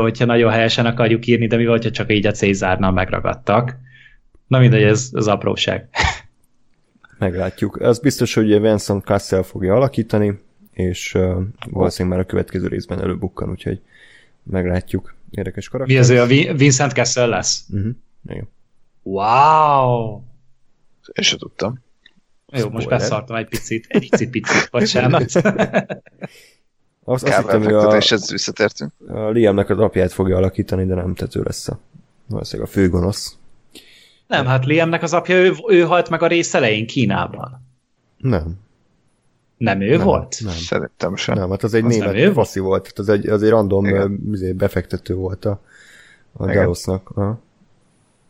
hogyha nagyon helyesen akarjuk írni, de mi volt, hogy csak így a Cézárnál megragadtak. Na mindegy, ez az apróság. Meglátjuk. Az biztos, hogy Vincent Cassel fogja alakítani, és uh, valószínűleg már a következő részben előbukkan, úgyhogy meglátjuk. Érdekes karakter. Mi az, a Vincent Kessel lesz? Uh-huh. Igen. Wow! Én sem tudtam. Jó, Spoiler. most beszartam egy picit, egy picit, bocsánat. Azt, azt hittem, hogy a, visszatértünk. a Liamnek az apját fogja alakítani, de nem tető lesz a, valószínűleg a főgonosz. Nem, hát Liamnek az apja, ő, ő halt meg a rész elején Kínában. Nem. Nem ő nem, volt? Nem. Szerintem sem. Nem, hát az egy az német faszi volt. Hát az egy, az egy random Igen. befektető volt a, a Dalosnak. Aha.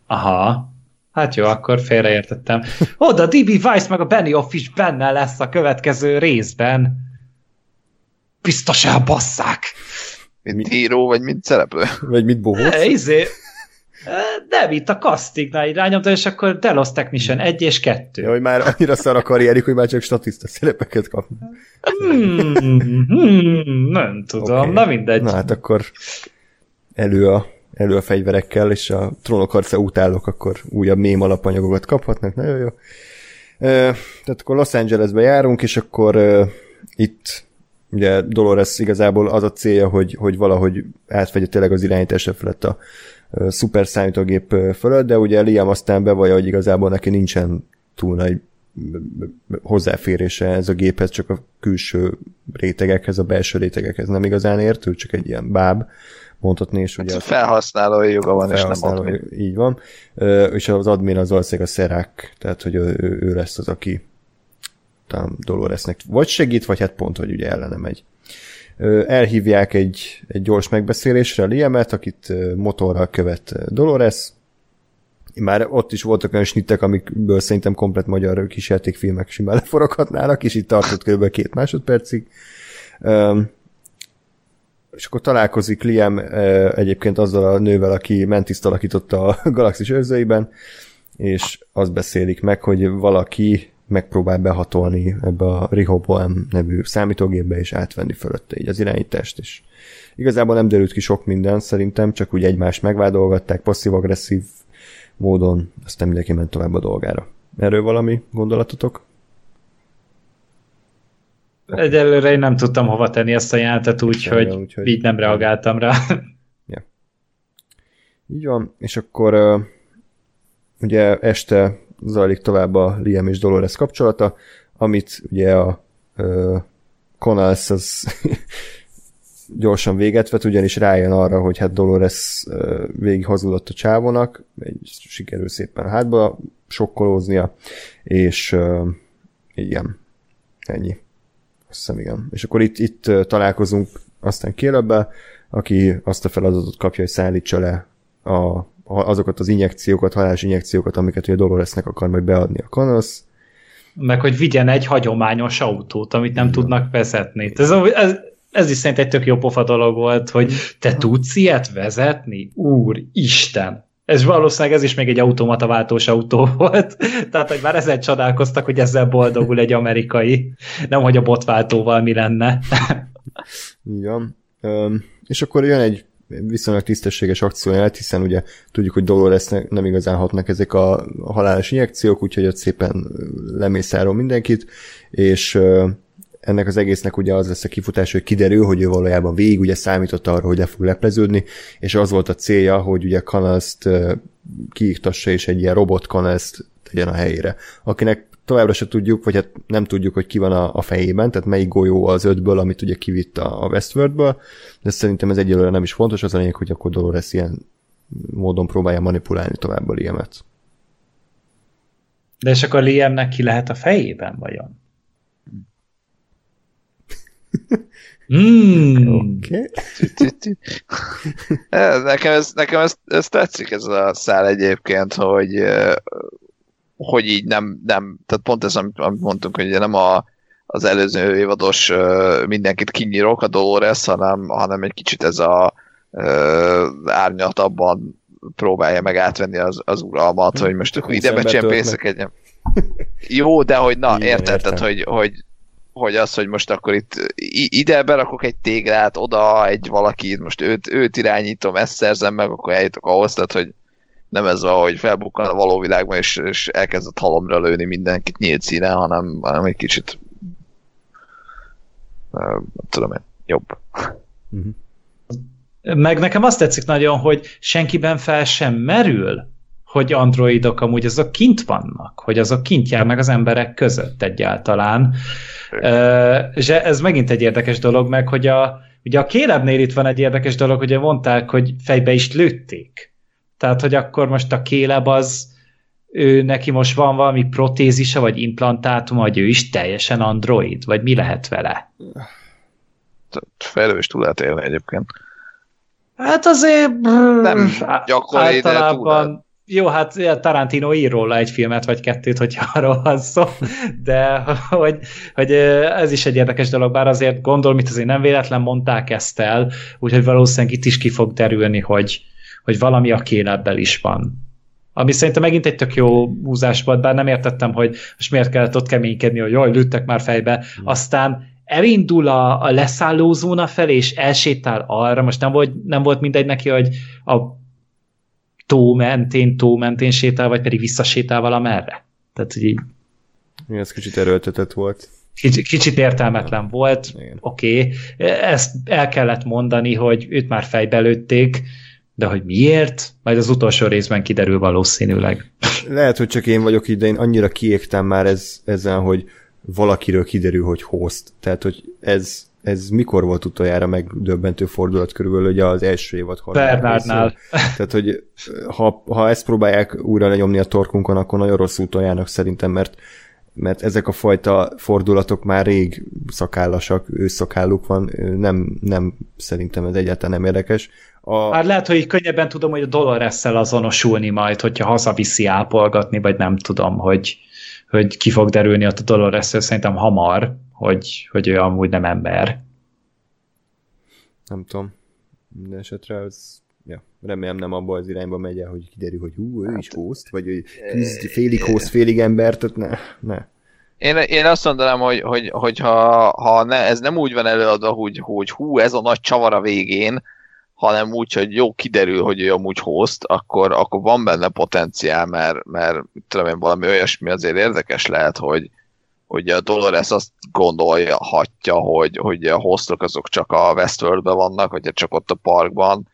Aha. Hát jó, akkor félreértettem. Oda D.B. Weiss meg a Benioff is benne lesz a következő részben. Biztos elbasszák. Mint író, vagy mint szereplő? Vagy mint bohóc? Izé, nem, itt a castingnál irányomta, és akkor Delos Technician 1 és 2. Ja, hogy már annyira szar a karrierjük, hogy már csak statiszta szerepeket kap. Hmm, hmm, nem tudom, okay. na mindegy. Na hát akkor elő a, elő a fegyverekkel, és a trónok harca utálok, akkor újabb mém alapanyagokat kaphatnak, nagyon jó. Tehát akkor Los Angelesbe járunk, és akkor itt ugye Dolores igazából az a célja, hogy, hogy valahogy átvegye tényleg az irányításra felett a, szuper számítógép fölött, de ugye Liam aztán bevallja, hogy igazából neki nincsen túl nagy hozzáférése ez a géphez, csak a külső rétegekhez, a belső rétegekhez nem igazán ért, ő csak egy ilyen báb, mondhatni, és ugye... Hát felhasználói joga van, és nem admin. Így van. És az admin az valószínűleg a szerák, tehát hogy ő, ő lesz az, aki talán Doloresnek vagy segít, vagy hát pont, hogy ugye ellene megy elhívják egy, egy gyors megbeszélésre Liemet, akit motorral követ Dolores. Már ott is voltak olyan snittek, amikből szerintem komplet magyar kísértékfilmek simán leforoghatnának, és itt tartott kb. két másodpercig. És akkor találkozik Liam egyébként azzal a nővel, aki Mentiszt alakította a Galaxis őrzőiben, és azt beszélik meg, hogy valaki megpróbál behatolni ebbe a Rehoboam nevű számítógépbe, és átvenni fölötte így az irányítást is. Igazából nem derült ki sok minden, szerintem csak úgy egymást megvádolgatták passzív-agresszív módon, aztán mindenki ment tovább a dolgára. Erről valami gondolatotok? Egyelőre én nem tudtam hova tenni ezt a jelentet, úgyhogy ja, úgy, így nem reagáltam rá. Ja. Így van, és akkor ugye este zajlik tovább a Liam és Dolores kapcsolata, amit ugye a uh, Conals az gyorsan véget vet, ugyanis rájön arra, hogy hát Dolores uh, végig hazudott a csávónak, egy sikerül szépen hátba sokkolóznia, és uh, igen, ennyi. Azt hiszem, igen. És akkor itt, itt találkozunk aztán Kélebbe, aki azt a feladatot kapja, hogy szállítsa le a azokat az injekciókat, halálos injekciókat, amiket ugye Doloresnek akar majd beadni a Kanosz. Meg hogy vigyen egy hagyományos autót, amit nem Igen. tudnak vezetni. Ez, ez, ez is szerint egy tök jó pofa dolog volt, hogy te tudsz ilyet vezetni? Úr, Isten! Ez valószínűleg ez is még egy automata váltós autó volt. Tehát, hogy már ezzel csodálkoztak, hogy ezzel boldogul egy amerikai. Nem, hogy a botváltóval mi lenne. Igen. Öm, és akkor jön egy viszonylag tisztességes akcióját, hiszen ugye tudjuk, hogy Dolores nem igazán hatnak ezek a halálos injekciók, úgyhogy ott szépen lemészárol mindenkit, és ennek az egésznek ugye az lesz a kifutás, hogy kiderül, hogy ő valójában végig ugye számított arra, hogy le fog lepleződni, és az volt a célja, hogy ugye Kanaszt kiiktassa, és egy ilyen robot Kanaszt tegyen a helyére, akinek továbbra se tudjuk, vagy hát nem tudjuk, hogy ki van a, a fejében, tehát melyik golyó az ötből, amit ugye kivitt a, a Westworldből, de szerintem ez egyelőre nem is fontos, az a lényeg, hogy akkor Dolores ilyen módon próbálja manipulálni tovább a Liemet. De és akkor Liamnek ki lehet a fejében, vajon? Mm. Okay. nekem ez, nekem ez, ez tetszik ez a szál egyébként, hogy hogy így nem, nem tehát pont ez, amit, amit mondtunk, hogy nem a, az előző évados mindenkit kinyírok a Dolores, hanem, hanem egy kicsit ez a árnyatabban próbálja meg átvenni az, az uralmat, hogy most akkor ide becsempészek egy... Jó, de hogy na, érted, tehát, hogy, hogy hogy az, hogy most akkor itt ide berakok egy téglát, oda egy valakit, most őt, őt irányítom, ezt szerzem meg, akkor eljutok ahhoz, tehát hogy nem ez van, hogy felbukkan a való világban, és, és elkezdett halomra lőni mindenkit nyílt színen, hanem, hanem egy kicsit uh, tudom én, jobb. Uh-huh. Meg nekem azt tetszik nagyon, hogy senkiben fel sem merül, hogy androidok amúgy azok kint vannak, hogy azok kint járnak az emberek között egyáltalán. És ez megint egy érdekes dolog, meg hogy a, ugye a Kélebnél itt van egy érdekes dolog, hogy mondták, hogy fejbe is lőtték. Tehát, hogy akkor most a Kéleb az, ő neki most van valami protézisa, vagy implantátum, vagy ő is teljesen android, vagy mi lehet vele? Felős túl lehet élni egyébként. Hát azért nem gyakori, általában jó, hát Tarantino ír róla egy filmet, vagy kettőt, hogyha arról van szó, de hogy, hogy ez is egy érdekes dolog, bár azért gondolom, itt azért nem véletlen mondták ezt el, úgyhogy valószínűleg itt is ki fog derülni, hogy, hogy valami a kélebbel is van. Ami szerintem megint egy tök jó húzás volt, bár nem értettem, hogy most miért kellett ott keménykedni, hogy jaj, lőttek már fejbe. Hmm. Aztán elindul a, a leszállózóna felé, és elsétál arra, most nem volt, nem volt mindegy neki, hogy a tó mentén, tó mentén sétál, vagy pedig visszasétál valamerre. Tehát így... Igen, ez kicsit erőltetett volt. Kicsit, kicsit értelmetlen volt, oké. Okay. Ezt el kellett mondani, hogy őt már fejbe lőtték, de hogy miért? Majd az utolsó részben kiderül valószínűleg. Lehet, hogy csak én vagyok így, de én annyira kiégtem már ez, ezzel, hogy valakiről kiderül, hogy host. Tehát, hogy ez, ez mikor volt utoljára megdöbbentő fordulat körülbelül ugye az első évad Bernardnál. Tehát, hogy ha, ha ezt próbálják újra lenyomni a torkunkon, akkor nagyon rossz utoljának szerintem, mert mert ezek a fajta fordulatok már rég szakállasak, ő szakálluk van, nem, nem szerintem ez egyáltalán nem érdekes. A... Hát lehet, hogy így könnyebben tudom, hogy a dolores azonosulni majd, hogyha hazaviszi ápolgatni, vagy nem tudom, hogy, hogy ki fog derülni ott a dolores szerintem hamar, hogy, hogy ő amúgy nem ember. Nem tudom. Minden esetre az ja, remélem nem abba az irányba megy el, hogy kiderül, hogy hú, ő hát, is host, vagy hogy küzd félig host, félig ember, tehát ne, ne. Én, én azt mondanám, hogy, hogy, hogy ha, ha ne, ez nem úgy van előadva, hogy, hogy hú, ez a nagy csavar a végén, hanem úgy, hogy jó, kiderül, hogy ő amúgy host, akkor, akkor van benne potenciál, mert, mert tudom én, valami olyasmi azért érdekes lehet, hogy, hogy a Dolores azt gondolhatja, hogy, hogy a hostok azok csak a Westworldben vannak, vagy csak ott a parkban,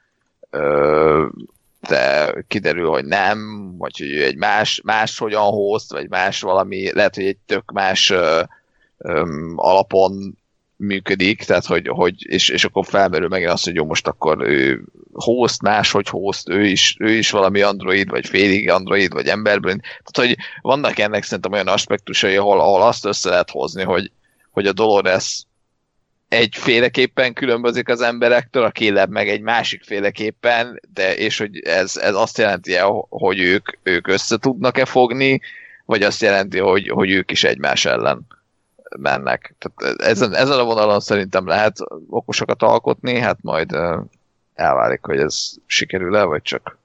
de kiderül, hogy nem, vagy hogy egy más, más hogyan host, vagy más valami, lehet, hogy egy tök más alapon működik, tehát hogy, hogy és, és akkor felmerül megint az, hogy jó, most akkor ő host, máshogy host, ő is, ő is valami android, vagy félig android, vagy emberből. Tehát, hogy vannak ennek szerintem olyan aspektusai, ahol, ahol azt össze lehet hozni, hogy, hogy a Dolores egyféleképpen különbözik az emberektől, a Caleb meg egy másik féleképpen, de és hogy ez, ez azt jelenti hogy ők, ők össze tudnak-e fogni, vagy azt jelenti, hogy, hogy ők is egymás ellen mennek. Tehát ezen, ezen a vonalon szerintem lehet okosokat alkotni, hát majd elválik, hogy ez sikerül-e, vagy csak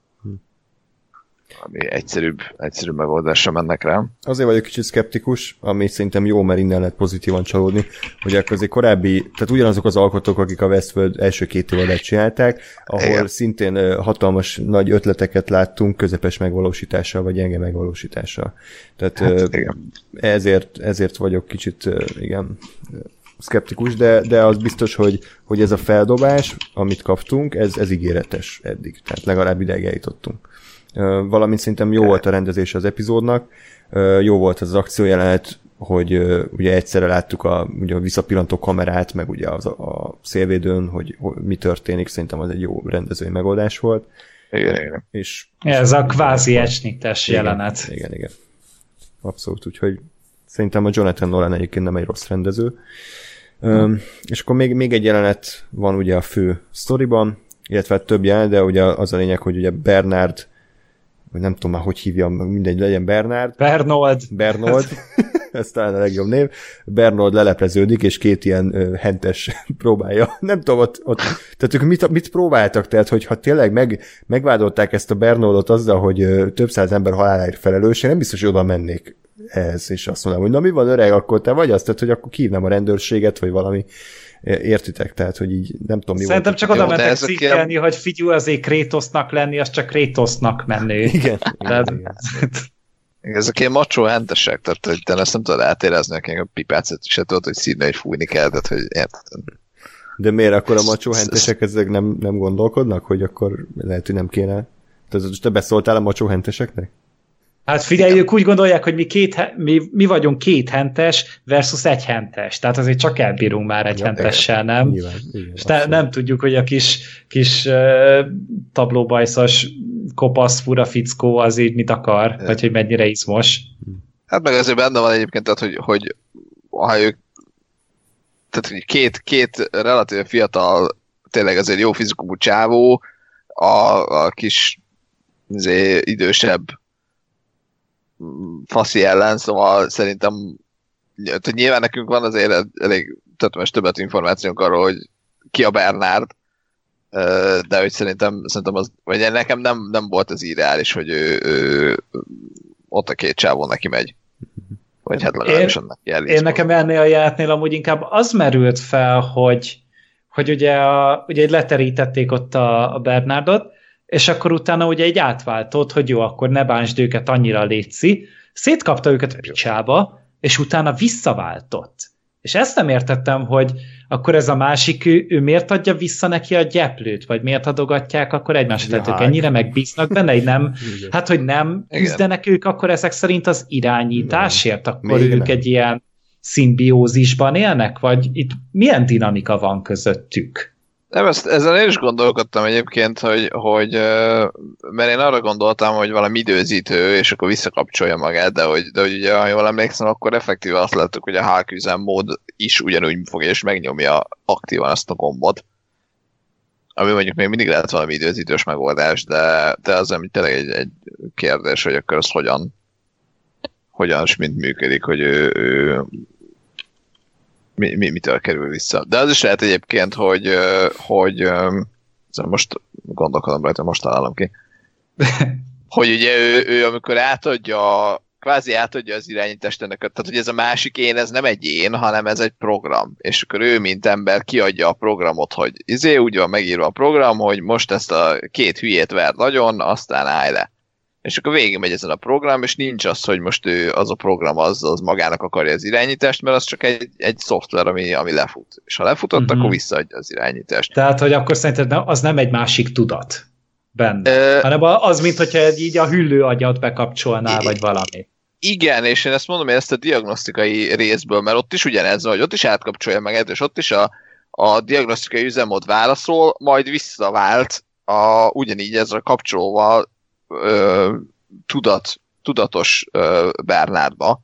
ami egyszerűbb, egyszerűbb megoldásra mennek rá. Azért vagyok kicsit szkeptikus, ami szerintem jó, mert innen lehet pozitívan csalódni, hogy akkor azért korábbi, tehát ugyanazok az alkotók, akik a Westworld első két évadát csinálták, ahol Igen. szintén hatalmas nagy ötleteket láttunk közepes megvalósítással, vagy gyenge megvalósítással. Tehát hát, ezért, ezért vagyok kicsit, igen, szkeptikus, de, de az biztos, hogy, hogy ez a feldobás, amit kaptunk, ez, ez ígéretes eddig. Tehát legalább ideig eljutottunk valamint szerintem jó volt a rendezés az epizódnak, jó volt az akciójelenet, hogy ugye egyszerre láttuk a, ugye a visszapillantó kamerát, meg ugye az, a szélvédőn, hogy, hogy mi történik, szerintem az egy jó rendezői megoldás volt. Igen, igen. És, Ez a kvázi esnites jelenet. Igen, igen. Abszolút, úgyhogy szerintem a Jonathan Nolan egyébként nem egy rossz rendező. Hmm. és akkor még, még egy jelenet van ugye a fő sztoriban, illetve több jelenet, de ugye az a lényeg, hogy ugye Bernard vagy nem tudom már, hogy hívja, mindegy, legyen Bernard. Bernold. Bernold, ez talán a legjobb név. Bernold lelepleződik, és két ilyen ö, hentes próbálja. Nem tudom, ott, ott tehát ők mit, mit próbáltak? Tehát, hogyha tényleg meg, megvádolták ezt a Bernoldot azzal, hogy ö, több száz ember haláláért felelős, én nem biztos, hogy oda mennék ehhez, és azt mondanám, hogy na mi van öreg, akkor te vagy azt, tehát, hogy akkor kívnám a rendőrséget, vagy valami Értitek? Tehát, hogy így nem tudom, mi Szerintem volt. csak oda mentek szikkelni, ilyen... hogy figyelj, azért Krétosznak lenni, az csak Krétosznak menni. Igen. Tehát... igen, igen. Ezek ilyen macsó hentesek, tehát hogy te ezt nem tudod átérezni, akik a pipácot is tudod, hogy szívne, hogy fújni kell, tehát hogy érted. De miért akkor a macsó hentesek ezek nem, nem gondolkodnak, hogy akkor lehet, hogy nem kéne? Tehát te beszóltál a macsó henteseknek? Hát figyelj, ők úgy gondolják, hogy mi, két, mi, mi vagyunk két hentes versus egy hentes. Tehát azért csak elbírunk már egy ja, hentessel, nem? Nyilván, igen, És nem tudjuk, hogy a kis, kis uh, tablóbajszos kopasz fura fickó az így mit akar, igen. vagy hogy mennyire izmos. Hát meg azért benne van egyébként, tehát, hogy, hogy ha ők tehát hogy két, két relatív fiatal, tényleg azért jó fizikumú csávó, a, a kis azért, idősebb faszi ellen, szóval szerintem hogy nyilván nekünk van azért elég most többet információnk arról, hogy ki a Bernard, de hogy szerintem, szerintem az, vagy nekem nem, nem volt az ideális, hogy ő, ő ott a két csávó neki megy. Vagy hát legalábbis annak Én, én nekem ennél a játnél amúgy inkább az merült fel, hogy, hogy ugye, a, ugye leterítették ott a, a Bernardot, és akkor utána ugye egy átváltott, hogy jó, akkor ne bánsd őket annyira létszi, szétkapta őket a picsába, és utána visszaváltott. És ezt nem értettem, hogy akkor ez a másik, ő, ő miért adja vissza neki a gyeplőt, vagy miért adogatják akkor egymásra, tehát ők ennyire megbíznak benne, hogy nem, hát hogy nem küzdenek ők akkor ezek szerint az irányításért, akkor Még ők nem. egy ilyen szimbiózisban élnek, vagy itt milyen dinamika van közöttük? Nem, ezt, ezen én is gondolkodtam egyébként, hogy, hogy mert én arra gondoltam, hogy valami időzítő, és akkor visszakapcsolja magát, de hogy, de hogy ugye, ha jól emlékszem, akkor effektíve azt láttuk, hogy a Hulk üzemmód is ugyanúgy fogja, és megnyomja aktívan azt a gombot. Ami mondjuk még mindig lehet valami időzítős megoldás, de, de az ami tényleg egy, egy kérdés, hogy akkor az hogyan hogyan és mint működik, hogy ő, ő mi, mi, mitől kerül vissza. De az is lehet egyébként, hogy, hogy most gondolkodom rajta, most találom ki. hogy ugye ő, ő, amikor átadja kvázi átadja az irányítást ennek, tehát hogy ez a másik én, ez nem egy én, hanem ez egy program. És akkor ő, mint ember kiadja a programot, hogy izé úgy van megírva a program, hogy most ezt a két hülyét ver nagyon, aztán állj le és akkor végig megy ezen a program, és nincs az, hogy most ő, az a program az, az magának akarja az irányítást, mert az csak egy, egy szoftver, ami, ami lefut. És ha lefutott, uh-huh. akkor visszaadja az irányítást. Tehát, hogy akkor szerinted az nem egy másik tudat benne, uh, hanem az, mint hogyha így a hüllő agyat bekapcsolnál, vagy valami. Igen, és én ezt mondom, hogy ezt a diagnosztikai részből, mert ott is ugyanez van, hogy ott is átkapcsolja meg, és ott is a, a diagnosztikai üzemmód válaszol, majd visszavált a, ugyanígy ezzel kapcsolóval ö, tudat, tudatos ö, Bernardba.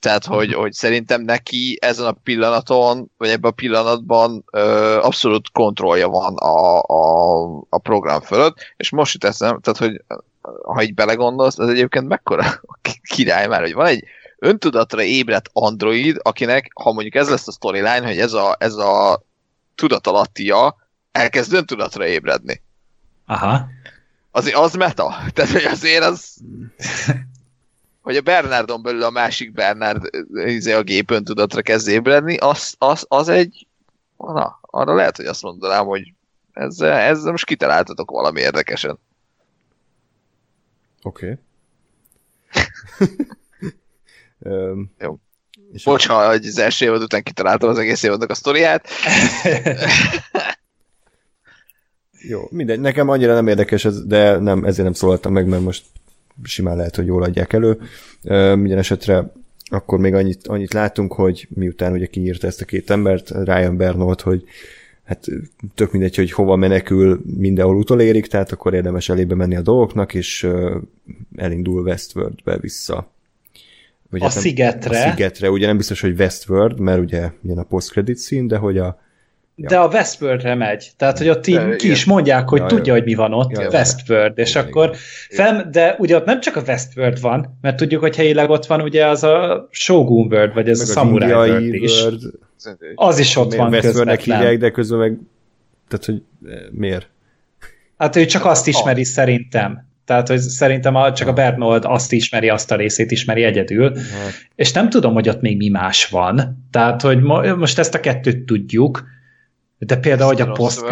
Tehát, hogy, hogy szerintem neki ezen a pillanaton, vagy ebben a pillanatban ö, abszolút kontrollja van a, a, a program fölött, és most itt eszem, tehát, hogy ha így belegondolsz, ez egyébként mekkora király már, hogy van egy öntudatra ébredt android, akinek, ha mondjuk ez lesz a storyline, hogy ez a, ez a tudatalattia elkezd öntudatra ébredni. Aha azért az meta. Tehát, hogy azért az... hogy a Bernardon belül a másik Bernard izé, a gépön tudatra kezd ébredni, az, az, az egy... Na, arra lehet, hogy azt mondanám, hogy ezzel, ezzel most kitaláltatok valami érdekesen. Oké. Okay. Jó. És Bocs, ha az első évad után kitaláltam az egész évadnak a sztoriát. Jó, mindegy, nekem annyira nem érdekes, ez, de nem, ezért nem szólaltam meg, mert most simán lehet, hogy jól adják elő. Minden esetre akkor még annyit, annyit látunk, hogy miután ugye kinyírta ezt a két embert, Ryan Bernold, hogy hát tök mindegy, hogy hova menekül, mindenhol utolérik, tehát akkor érdemes elébe menni a dolgoknak, és elindul Westworldbe vissza. Vagy a hát szigetre. A szigetre, ugye nem biztos, hogy Westworld, mert ugye ilyen a post-credit szín, de hogy a Ja. De a Westworldre megy. Tehát, hogy ott így ki is mondják, hogy ja, tudja, hogy mi van ott, ja, Westworld, és igen, akkor fel, de ugye ott nem csak a Westworld van, mert tudjuk, hogy helyileg ott van ugye az a Shogun World, vagy ez meg a Samurai World is. World. Az is ott van Westworldnek hívják, de közben meg tehát, hogy eh, miért? Hát ő csak azt ismeri ah. szerintem. Tehát, hogy szerintem a, csak a Bernold azt ismeri, azt a részét ismeri egyedül, hát. és nem tudom, hogy ott még mi más van. Tehát, hogy mo- most ezt a kettőt tudjuk, de például, hogy a post,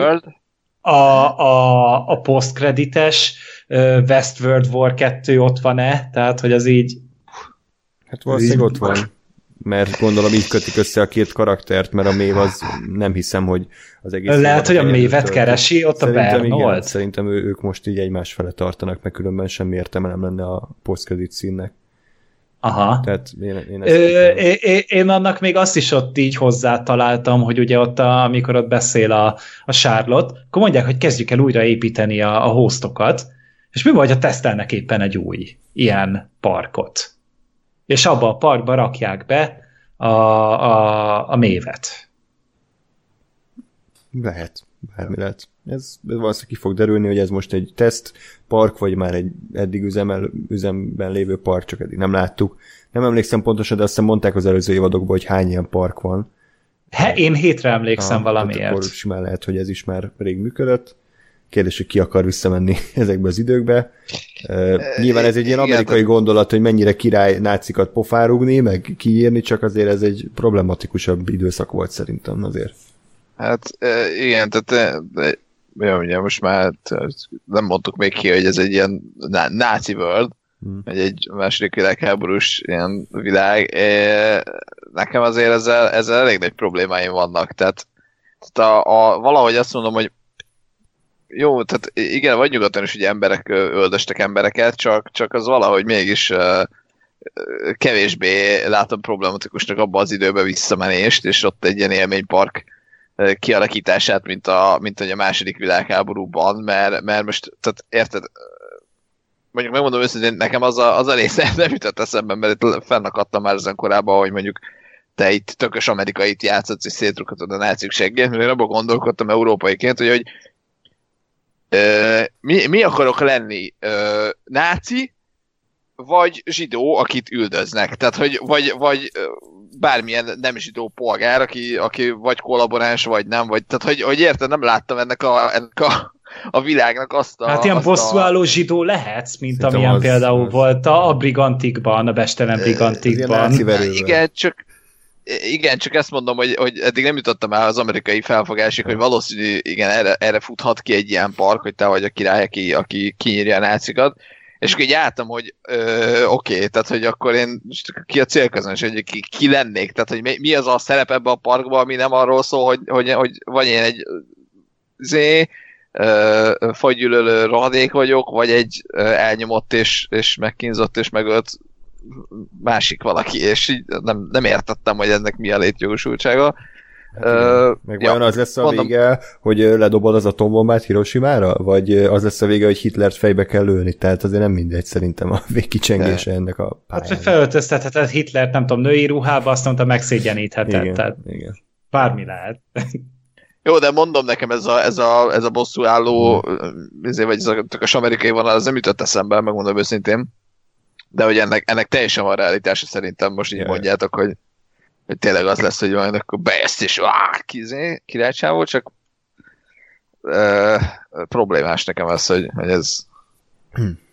a, a, a posztkredites Westworld War 2 ott van-e, tehát, hogy az így Hát valószínűleg ott van, mert gondolom így kötik össze a két karaktert, mert a mév az nem hiszem, hogy az egész... Lehet, hogy a mévet keresi ott szerintem a Bernold? Igen, szerintem ő, ők most így egymás fele tartanak, meg különben semmi értelme nem lenne a posztkredit színnek. Aha. Tehát én, én, Ö, én, én annak még azt is ott így hozzá találtam, hogy ugye ott, a, amikor ott beszél a, a Charlotte, akkor mondják, hogy kezdjük el újra építeni a, a hostokat, és mi vagy, ha tesztelnek éppen egy új ilyen parkot? És abba a parkba rakják be a, a, a mévet. Lehet, bármi lehet. Ez, ez valószínűleg ki fog derülni, hogy ez most egy teszt park, vagy már egy eddig üzemel, üzemben lévő park, csak eddig nem láttuk. Nem emlékszem pontosan, de azt hiszem mondták az előző évadokban, hogy hány ilyen park van. He, én hétre emlékszem ah, valamiért. Akkor simán lehet, hogy ez is már rég működött. Kérdés, hogy ki akar visszamenni ezekbe az időkbe. Uh, nyilván ez egy ilyen amerikai Igen, gondolat, hogy mennyire király nácikat pofárugni, meg kiírni, csak azért ez egy problematikusabb időszak volt szerintem azért. Hát igen, tehát ja, ugye most már nem mondtuk még ki, hogy ez egy ilyen náci world, hmm. egy, egy második világháborús ilyen világ. Nekem azért ezzel, ezzel elég nagy problémáim vannak, tehát, tehát a, a, valahogy azt mondom, hogy jó, tehát igen, vagy nyugaton is ugye emberek öldöstek embereket, csak, csak az valahogy mégis kevésbé látom problematikusnak abban az időben visszamenést, és ott egy ilyen élménypark kialakítását, mint a, mint a második világháborúban, mert, mert most, tehát érted, mondjuk megmondom őszintén, nekem az a, az a része nem jutott eszembe, mert itt fennakadtam már ezen korábban, hogy mondjuk te itt tökös amerikait játszhatsz, és szétrukhatod a nácik seggét, mert én abban gondolkodtam európaiként, hogy, hogy ö, mi, mi akarok lenni? Ö, náci, vagy zsidó, akit üldöznek. Tehát, hogy vagy, vagy bármilyen nem zsidó polgár, aki, aki vagy kollaboráns, vagy nem, vagy, tehát, hogy, hogy érted, nem láttam ennek a, ennek a, a világnak azt a... Hát ilyen bosszúálló a... zsidó lehetsz, mint Szerintem amilyen az, például az... volt a, a Brigantikban, a Bestelen Brigantikban. Igen, csak igen, csak ezt mondom, hogy, hogy eddig nem jutottam el az amerikai felfogásig, hogy valószínű, igen, erre, erre futhat ki egy ilyen park, hogy te vagy a király, aki, aki kinyírja a nácikat, és akkor így álltam, hogy oké, okay, tehát hogy akkor én ki a célközönség, hogy ki, ki lennék, tehát hogy mi, az a szerep ebbe a parkban, ami nem arról szól, hogy, hogy, hogy vagy én egy zé, fagygyűlölő rohadék vagyok, vagy egy elnyomott és, és megkínzott és megölt másik valaki, és így nem, nem értettem, hogy ennek mi a létjogosultsága. Hát uh, meg ja, vajon az lesz a mondom, vége, hogy ledobod az atombombát Hiroshima-ra? Vagy az lesz a vége, hogy Hitlert fejbe kell lőni? Tehát azért nem mindegy szerintem a végkicsengése ennek a pályának. Hát, felöltöztetheted Hitlert, nem tudom, női ruhába, azt mondta, megszégyenítheted. Igen, tehát igen. Bármi lehet. Jó, de mondom nekem, ez a, ez a, ez a bosszú álló, hmm. ezért, vagy ez a, a amerikai vonal, az nem jutott eszembe, megmondom őszintén. De hogy ennek, ennek teljesen van realitása szerintem, most így yeah. mondjátok, hogy tényleg az lesz, hogy majd akkor best és kizé, királycsávó, csak uh, problémás nekem az, hogy, hogy ez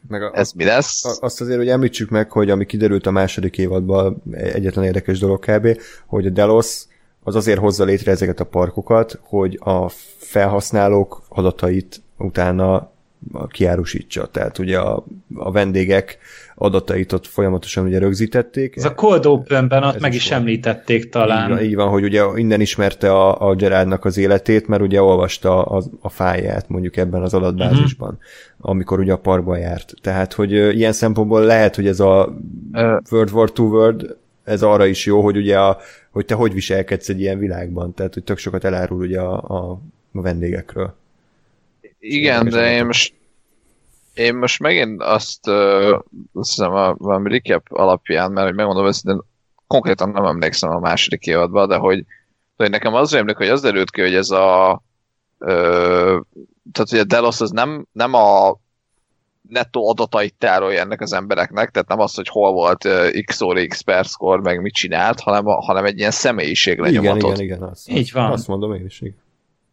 Meg a, Ez mi lesz? Azt azért, hogy említsük meg, hogy ami kiderült a második évadban, egyetlen érdekes dolog kb., hogy a Delos az azért hozza létre ezeket a parkokat, hogy a felhasználók adatait utána kiárusítsa. Tehát ugye a, a vendégek adatait ott folyamatosan ugye rögzítették. Ez a Cold Open-ben ott meg is volt. említették talán. Így van, így van, hogy ugye innen ismerte a, a Gerardnak az életét, mert ugye olvasta a, a fáját mondjuk ebben az adatbázisban, uh-huh. amikor ugye a parkban járt. Tehát, hogy ilyen szempontból lehet, hogy ez a uh. World War II World ez arra is jó, hogy ugye a, hogy te hogy viselkedsz egy ilyen világban, tehát hogy tök sokat elárul ugye a, a, a vendégekről. Igen, de én most én most megint azt, uh, azt hiszem a, valami recap alapján, mert hogy megmondom őszintén, konkrétan nem emlékszem a második évadban, de hogy, de hogy nekem az emlék, hogy az derült ki, hogy ez a uh, tehát hogy a Delos az nem, nem a nettó adatait tárolja ennek az embereknek, tehát nem az, hogy hol volt uh, x óra, x perckor, meg mit csinált, hanem, a, hanem egy ilyen személyiség lenyomatot. Igen, igen, igen. Azt, Így van. Azt mondom én is, igen.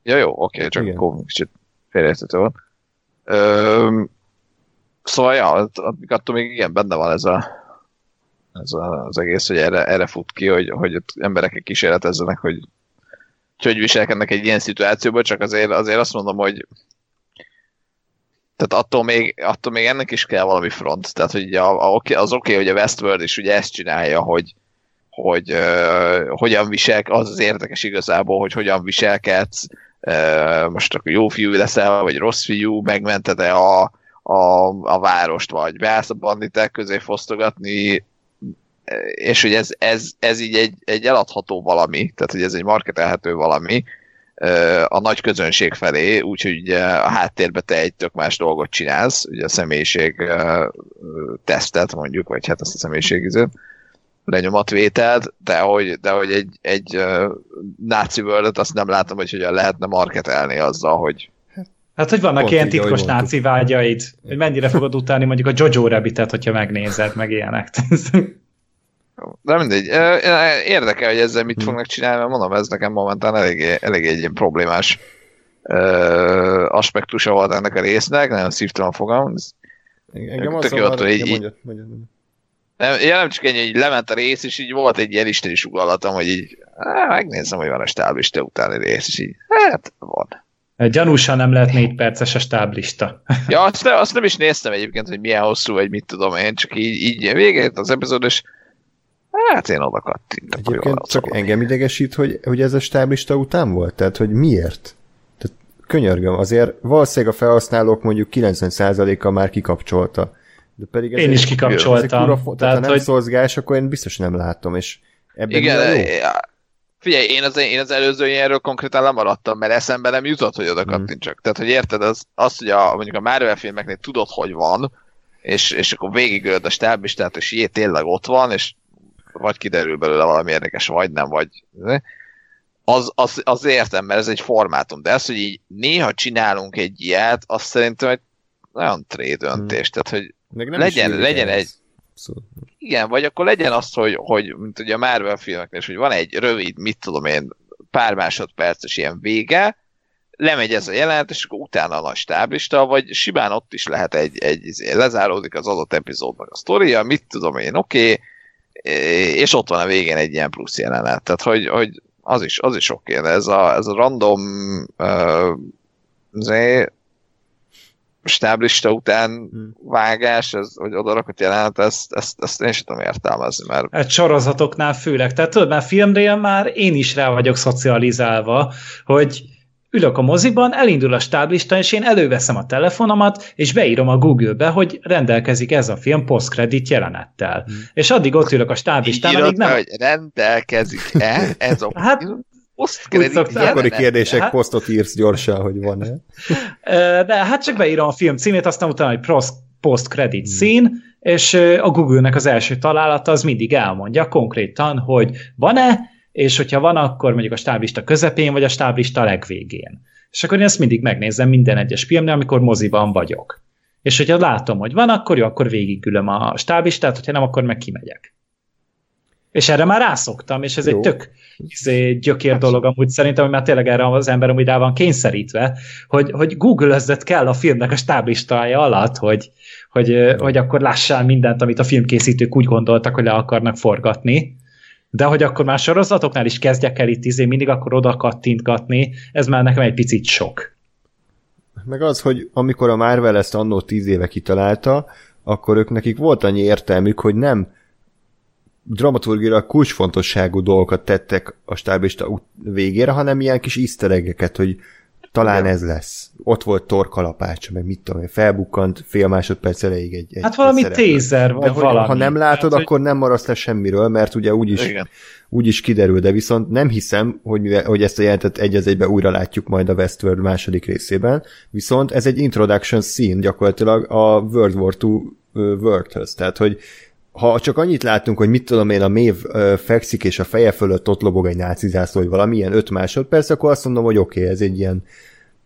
Ja, jó, oké, okay, csak igen. akkor kicsit félreértető van. Ö, szóval, ja, attól még igen, benne van ez a, ez a, az egész, hogy erre, erre fut ki, hogy, hogy emberek kísérletezzenek, hogy hogy viselkednek egy ilyen szituációban, csak azért, azért azt mondom, hogy tehát attól még, attól még ennek is kell valami front. Tehát, hogy a, a, az oké, okay, hogy a Westworld is ugye ezt csinálja, hogy, hogy uh, hogyan visel, az az érdekes igazából, hogy hogyan viselkedsz, uh, most akkor jó fiú leszel, vagy rossz fiú, megmented-e a, a, a várost, vagy. Beállsz a banditek közé fosztogatni, és hogy ez, ez, ez így egy, egy eladható valami, tehát hogy ez egy marketelhető valami, a nagy közönség felé, úgyhogy a háttérbe te egy tök más dolgot csinálsz, ugye a személyiség tesztet mondjuk, vagy hát azt a személyiségizőt, lenyomatvételt, de hogy, de hogy egy, egy náci world azt nem látom, hogy hogyan lehetne marketelni azzal, hogy Hát, hogy vannak Pont ilyen titkos náci vágyaid, hogy mennyire fogod utálni mondjuk a Jojo Rabbitet, hogyha megnézed, meg ilyenek. De mindegy. Érdekel, hogy ezzel mit hmm. fognak csinálni, mert mondom, ez nekem momentán elég, elég egy ilyen problémás aspektusa volt ennek a résznek, nagyon szívtalan fogam. Engem az hogy így, mondjad, mondjad, mondjad. Nem, ja, nem csak ennyi, hogy lement a rész, és így volt egy ilyen isteni sugallatom, hogy így á, megnézem, hogy van a stáblista utáni rész, és így hát van. Gyanúsan nem lehet négy perces a stáblista. ja, azt, nem, azt nem is néztem egyébként, hogy milyen hosszú, vagy mit tudom én, csak így, így végét az epizód, és Hát én oda kattintok. Egyébként csak szólni. engem idegesít, hogy, hogy ez a stáblista után volt, tehát hogy miért? Tehát könyörgöm, azért valószínűleg a felhasználók mondjuk 90%-a már kikapcsolta. De pedig ez én is kikapcsoltam. Kura, tehát, tehát, ha nem hogy... szolzgás, akkor én biztos nem látom, és ebben Igen, jó? Figyelj, én az, én az előző ilyenről konkrétan lemaradtam, mert eszembe nem jutott, hogy oda kattintsak. Hmm. Tehát, hogy érted, az, az hogy a, mondjuk a Marvel filmeknél tudod, hogy van, és, és akkor végigölöd a stáblistát, és jé, tényleg ott van, és vagy kiderül belőle valami érdekes, vagy nem, vagy az, az, az értem, mert ez egy formátum, de ez, hogy így néha csinálunk egy ilyet, azt szerintem egy nagyon tré döntés, hmm. tehát hogy legyen, legyen egy Szóval. Igen, vagy akkor legyen az, hogy, hogy mint ugye a Marvel filmeknél, hogy van egy rövid, mit tudom én, pár másodperces ilyen vége, lemegy ez a jelenet, és akkor utána a nagy stáblista, vagy simán ott is lehet egy, egy, egy izé, lezáródik az adott epizódnak a sztoria, mit tudom én, oké, okay, és ott van a végén egy ilyen plusz jelenet. Tehát, hogy, hogy az is, az is oké, de ez a, ez a random uh, stáblista után hmm. vágás, ez, hogy odarakott jelenet, ezt, ezt, ezt én sem tudom értelmezni, mert... Egy sorozatoknál főleg. Tehát tudod, már filmnél már én is rá vagyok szocializálva, hogy ülök a moziban, elindul a stáblista, és én előveszem a telefonomat, és beírom a Google-be, hogy rendelkezik ez a film post-credit jelenettel. Hmm. És addig ott ülök a stáblistán, amíg nem... hogy rendelkezik-e ez a hát, Gyakori kérdések, hát, posztot írsz gyorsan, hogy van-e. De hát csak beírom a film címét, aztán utána egy post-credit hmm. szín, és a Google-nek az első találata az mindig elmondja konkrétan, hogy van-e és hogyha van, akkor mondjuk a stáblista közepén, vagy a stáblista legvégén. És akkor én ezt mindig megnézem minden egyes filmnél, amikor moziban vagyok. És hogyha látom, hogy van, akkor jó, akkor végigülöm a stáblistát, hogyha nem, akkor meg kimegyek. És erre már rászoktam, és ez Jó. egy tök izé, gyökér Hát. dolog amúgy szerintem, hogy már tényleg erre az ember amúgy rá van kényszerítve, hogy, hogy google kell a filmnek a stáblistája alatt, hogy, hogy, hogy akkor lássál mindent, amit a filmkészítők úgy gondoltak, hogy le akarnak forgatni. De hogy akkor már sorozatoknál is kezdjek el itt izé, mindig akkor oda kattintgatni, ez már nekem egy picit sok. Meg az, hogy amikor a Marvel ezt annó tíz éve kitalálta, akkor ők nekik volt annyi értelmük, hogy nem dramaturgilag kulcsfontosságú dolgokat tettek a stáblista út- végére, hanem ilyen kis easter hogy talán ez lesz. Ott volt torkalapácsa, meg mit tudom én, felbukkant fél másodperc elejéig egy, egy Hát valami tézer, De vagy hogy, valami. ha nem látod, hogy- akkor nem maradsz le semmiről, mert ugye úgyis, úgyis kiderül, de viszont nem hiszem, hogy, mivel, hogy ezt a jelentet egy az egybe újra látjuk majd a Westworld második részében, viszont ez egy introduction scene gyakorlatilag a World War II ö, Worldhöz, tehát hogy ha csak annyit látunk, hogy mit tudom én, a mév ö, fekszik, és a feje fölött ott lobog egy náci vagy valami ilyen 5 másodperc, akkor azt mondom, hogy oké, okay, ez egy ilyen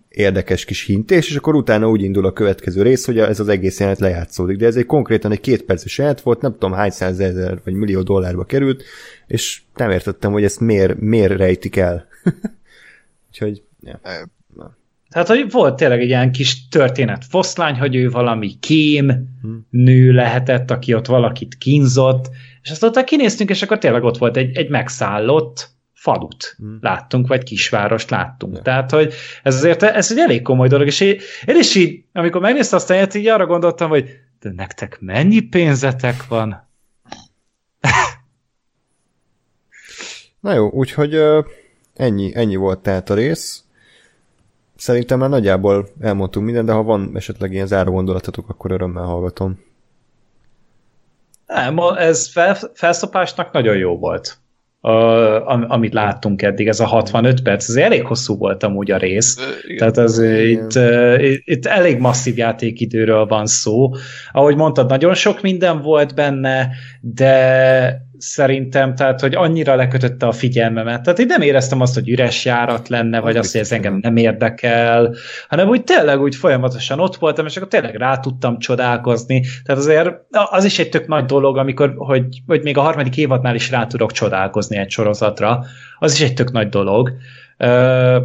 érdekes kis hintés, és akkor utána úgy indul a következő rész, hogy ez az egész jelenet lejátszódik. De ez egy konkrétan egy két perces jelenet volt, nem tudom hány százezer vagy millió dollárba került, és nem értettem, hogy ezt miért, miért rejtik el. Úgyhogy, ja. Tehát, hogy volt tényleg egy ilyen kis történet foszlány, hogy ő valami kém Hmm. nő lehetett, aki ott valakit kínzott, és azt ott kinéztünk, és akkor tényleg ott volt egy, egy megszállott falut Hmm. láttunk, vagy kisvárost láttunk. Ja. Tehát, hogy ez azért ez egy elég komoly dolog, és én, én is így, amikor megnéztem azt a helyet, így arra gondoltam, hogy de nektek mennyi pénzetek van? Na jó, úgyhogy ennyi, ennyi volt tehát a rész. Szerintem már nagyjából elmondtunk mindent, de ha van esetleg ilyen záró gondolatotok, akkor örömmel hallgatom. Nem, ez fel, felszopásnak nagyon jó volt. A, am- amit láttunk eddig, ez a 65 perc, ez elég hosszú volt amúgy a rész. Igen. Tehát az, Igen. itt, uh, itt, itt elég masszív játékidőről van szó. Ahogy mondtad, nagyon sok minden volt benne, de szerintem, tehát, hogy annyira lekötötte a figyelmemet. Tehát én nem éreztem azt, hogy üres járat lenne, vagy azt, hogy ez engem nem érdekel, hanem úgy tényleg úgy folyamatosan ott voltam, és akkor tényleg rá tudtam csodálkozni. Tehát azért az is egy tök nagy dolog, amikor, hogy, hogy még a harmadik évadnál is rá tudok csodálkozni egy sorozatra. Az is egy tök nagy dolog.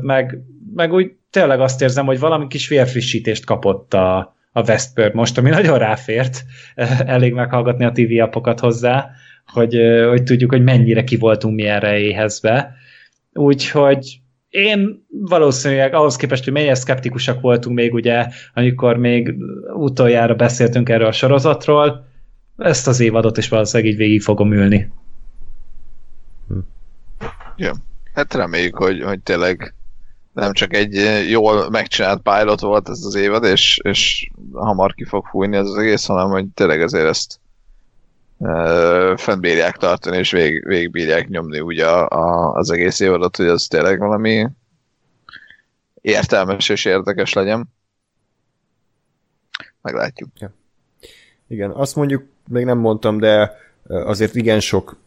Meg, meg úgy tényleg azt érzem, hogy valami kis vérfrissítést kapott a, a Westworld most, ami nagyon ráfért. Elég meghallgatni a TV apokat hozzá, hogy, hogy tudjuk, hogy mennyire ki voltunk mi erre éhezve. Úgyhogy én valószínűleg ahhoz képest, hogy mennyire szkeptikusak voltunk még ugye, amikor még utoljára beszéltünk erről a sorozatról, ezt az évadot is valószínűleg így végig fogom ülni. Hát reméljük, hogy, hogy tényleg nem csak egy jól megcsinált pilot volt ez az évad, és, és hamar ki fog fújni ez az egész, hanem hogy tényleg ezért ezt fennbírják tartani, és vég, végigbírják nyomni úgy a, a, az egész évadot, hogy az tényleg valami értelmes és érdekes legyen. Meglátjuk. Igen, azt mondjuk még nem mondtam, de azért igen sok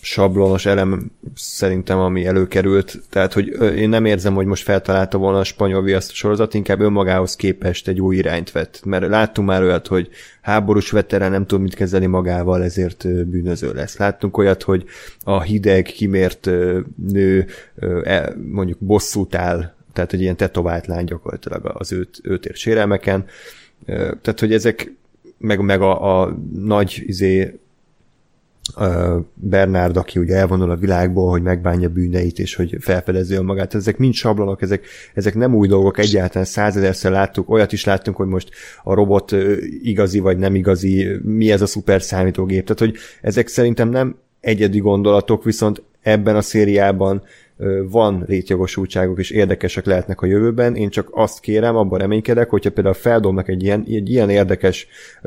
sablonos elem szerintem, ami előkerült. Tehát, hogy én nem érzem, hogy most feltalálta volna a spanyol viaszt sorozat, inkább önmagához képest egy új irányt vett. Mert láttunk már olyat, hogy háborús veterán nem tud mit kezdeni magával, ezért bűnöző lesz. Láttunk olyat, hogy a hideg, kimért nő e- mondjuk bosszút áll, tehát egy ilyen tetovált lány gyakorlatilag az őt, őt ért sérelmeken. Tehát, hogy ezek meg, meg a, a nagy izé, Bernard, aki ugye elvonul a világból, hogy megbánja bűneit, és hogy felfedezi önmagát. Ezek mind sablonok, ezek, ezek nem új dolgok egyáltalán, százezerszer láttuk, olyat is láttunk, hogy most a robot igazi vagy nem igazi, mi ez a szuper számítógép. Tehát, hogy ezek szerintem nem egyedi gondolatok, viszont ebben a szériában ö, van létjogosultságok, és érdekesek lehetnek a jövőben. Én csak azt kérem, abban reménykedek, hogyha például feldobnak egy ilyen, egy ilyen érdekes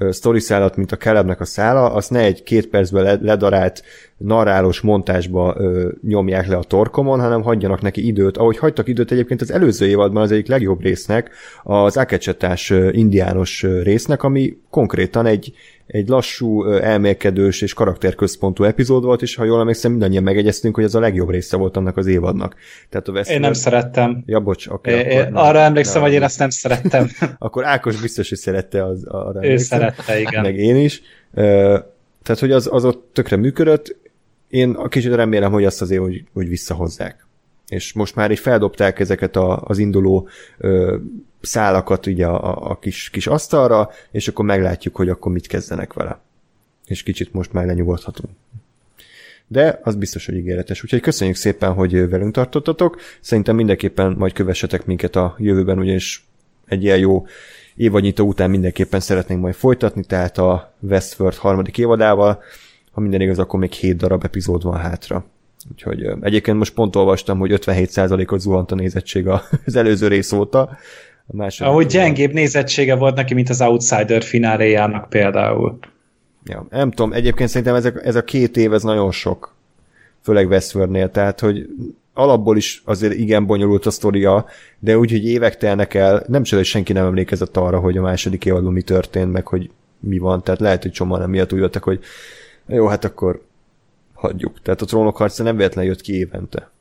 sztoriszálat, mint a Kelebnek a szála, azt ne egy két percben le- ledarált narrálós montásba ö, nyomják le a torkomon, hanem hagyjanak neki időt, ahogy hagytak időt egyébként az előző évadban az egyik legjobb résznek, az Akecsetás indiános résznek, ami konkrétan egy, egy lassú, elmélkedős és karakterközpontú epizód volt, és ha jól emlékszem, mindannyian megegyeztünk, hogy ez a legjobb része volt annak az évadnak. Tehát a Én nem Westworld... szerettem. Ja, bocs. Okay, akkor nem. arra emlékszem, Nem. hogy én ezt nem szerettem. Akkor Ákos biztos, hogy szerette az, arra ő emlékszem. szerette, igen. meg én is. Tehát, hogy az, az ott tökre működött, én kicsit remélem, hogy azt azért, hogy, hogy visszahozzák. És most már így feldobták ezeket a, az induló ö, szálakat ugye a, a, kis, kis asztalra, és akkor meglátjuk, hogy akkor mit kezdenek vele. És kicsit most már lenyugodhatunk. De az biztos, hogy ígéretes. Úgyhogy köszönjük szépen, hogy velünk tartottatok. Szerintem mindenképpen majd kövessetek minket a jövőben, ugyanis egy ilyen jó évadnyitó után mindenképpen szeretnénk majd folytatni, tehát a Westworld harmadik évadával. Ha minden igaz, akkor még 7 darab epizód van hátra. Úgyhogy egyébként most pont olvastam, hogy 57%-ot zuhant a nézettség az előző rész óta. A második Ahogy gyengébb nézettsége volt neki, mint az Outsider fináléjának például. Ja, nem tudom, egyébként szerintem ez a, ez a két év, ez nagyon sok. Főleg Westworldnél, tehát, hogy alapból is azért igen bonyolult a sztoria, de úgy, hogy évek telnek el, nem csoda, hogy senki nem emlékezett arra, hogy a második évadban mi történt, meg hogy mi van, tehát lehet, hogy csomóan miatt úgy jöttek, hogy jó, hát akkor hagyjuk. Tehát a trónok harca nem véletlenül jött ki évente.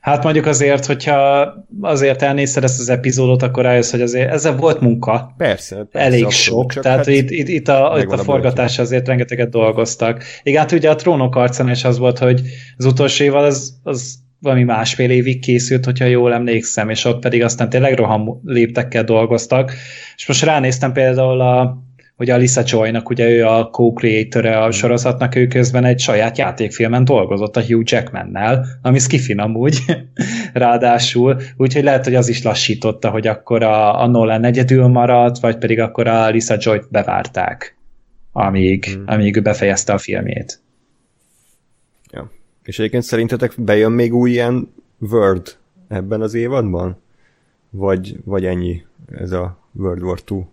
Hát mondjuk azért, hogyha azért elnézted ezt az epizódot, akkor rájössz, hogy azért ezzel volt munka. Persze. persze Elég abszolút, sok. Tehát hát itt, itt, itt, a, itt a forgatás azért rengeteget dolgoztak. Igen, hát ugye a trónok arcán is az volt, hogy az utolsó évad az, az valami másfél évig készült, hogyha jól emlékszem, és ott pedig aztán tényleg roham léptekkel dolgoztak. És most ránéztem például a hogy a Lisa Joy-nak, ugye ő a co-creator a sorozatnak, ő közben egy saját játékfilmen dolgozott a Hugh Jackmannel, ami skifin amúgy, ráadásul, úgyhogy lehet, hogy az is lassította, hogy akkor a, a Nolan egyedül maradt, vagy pedig akkor a Lisa Joy-t bevárták, amíg, hmm. amíg ő befejezte a filmjét. Ja. És egyébként szerintetek bejön még új ilyen Word ebben az évadban? Vagy, vagy ennyi ez a World War II?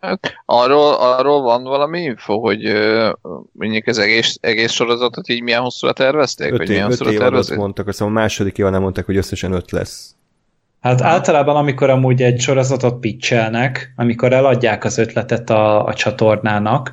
Hát, arról, arról van valami info, hogy uh, mondjuk az egész, egész sorozatot így milyen hosszúra tervezték? Öt, év, milyen öt év mondtak, azt a második nem mondták, hogy összesen öt lesz. Hát általában, amikor amúgy egy sorozatot pitchelnek, amikor eladják az ötletet a, a csatornának,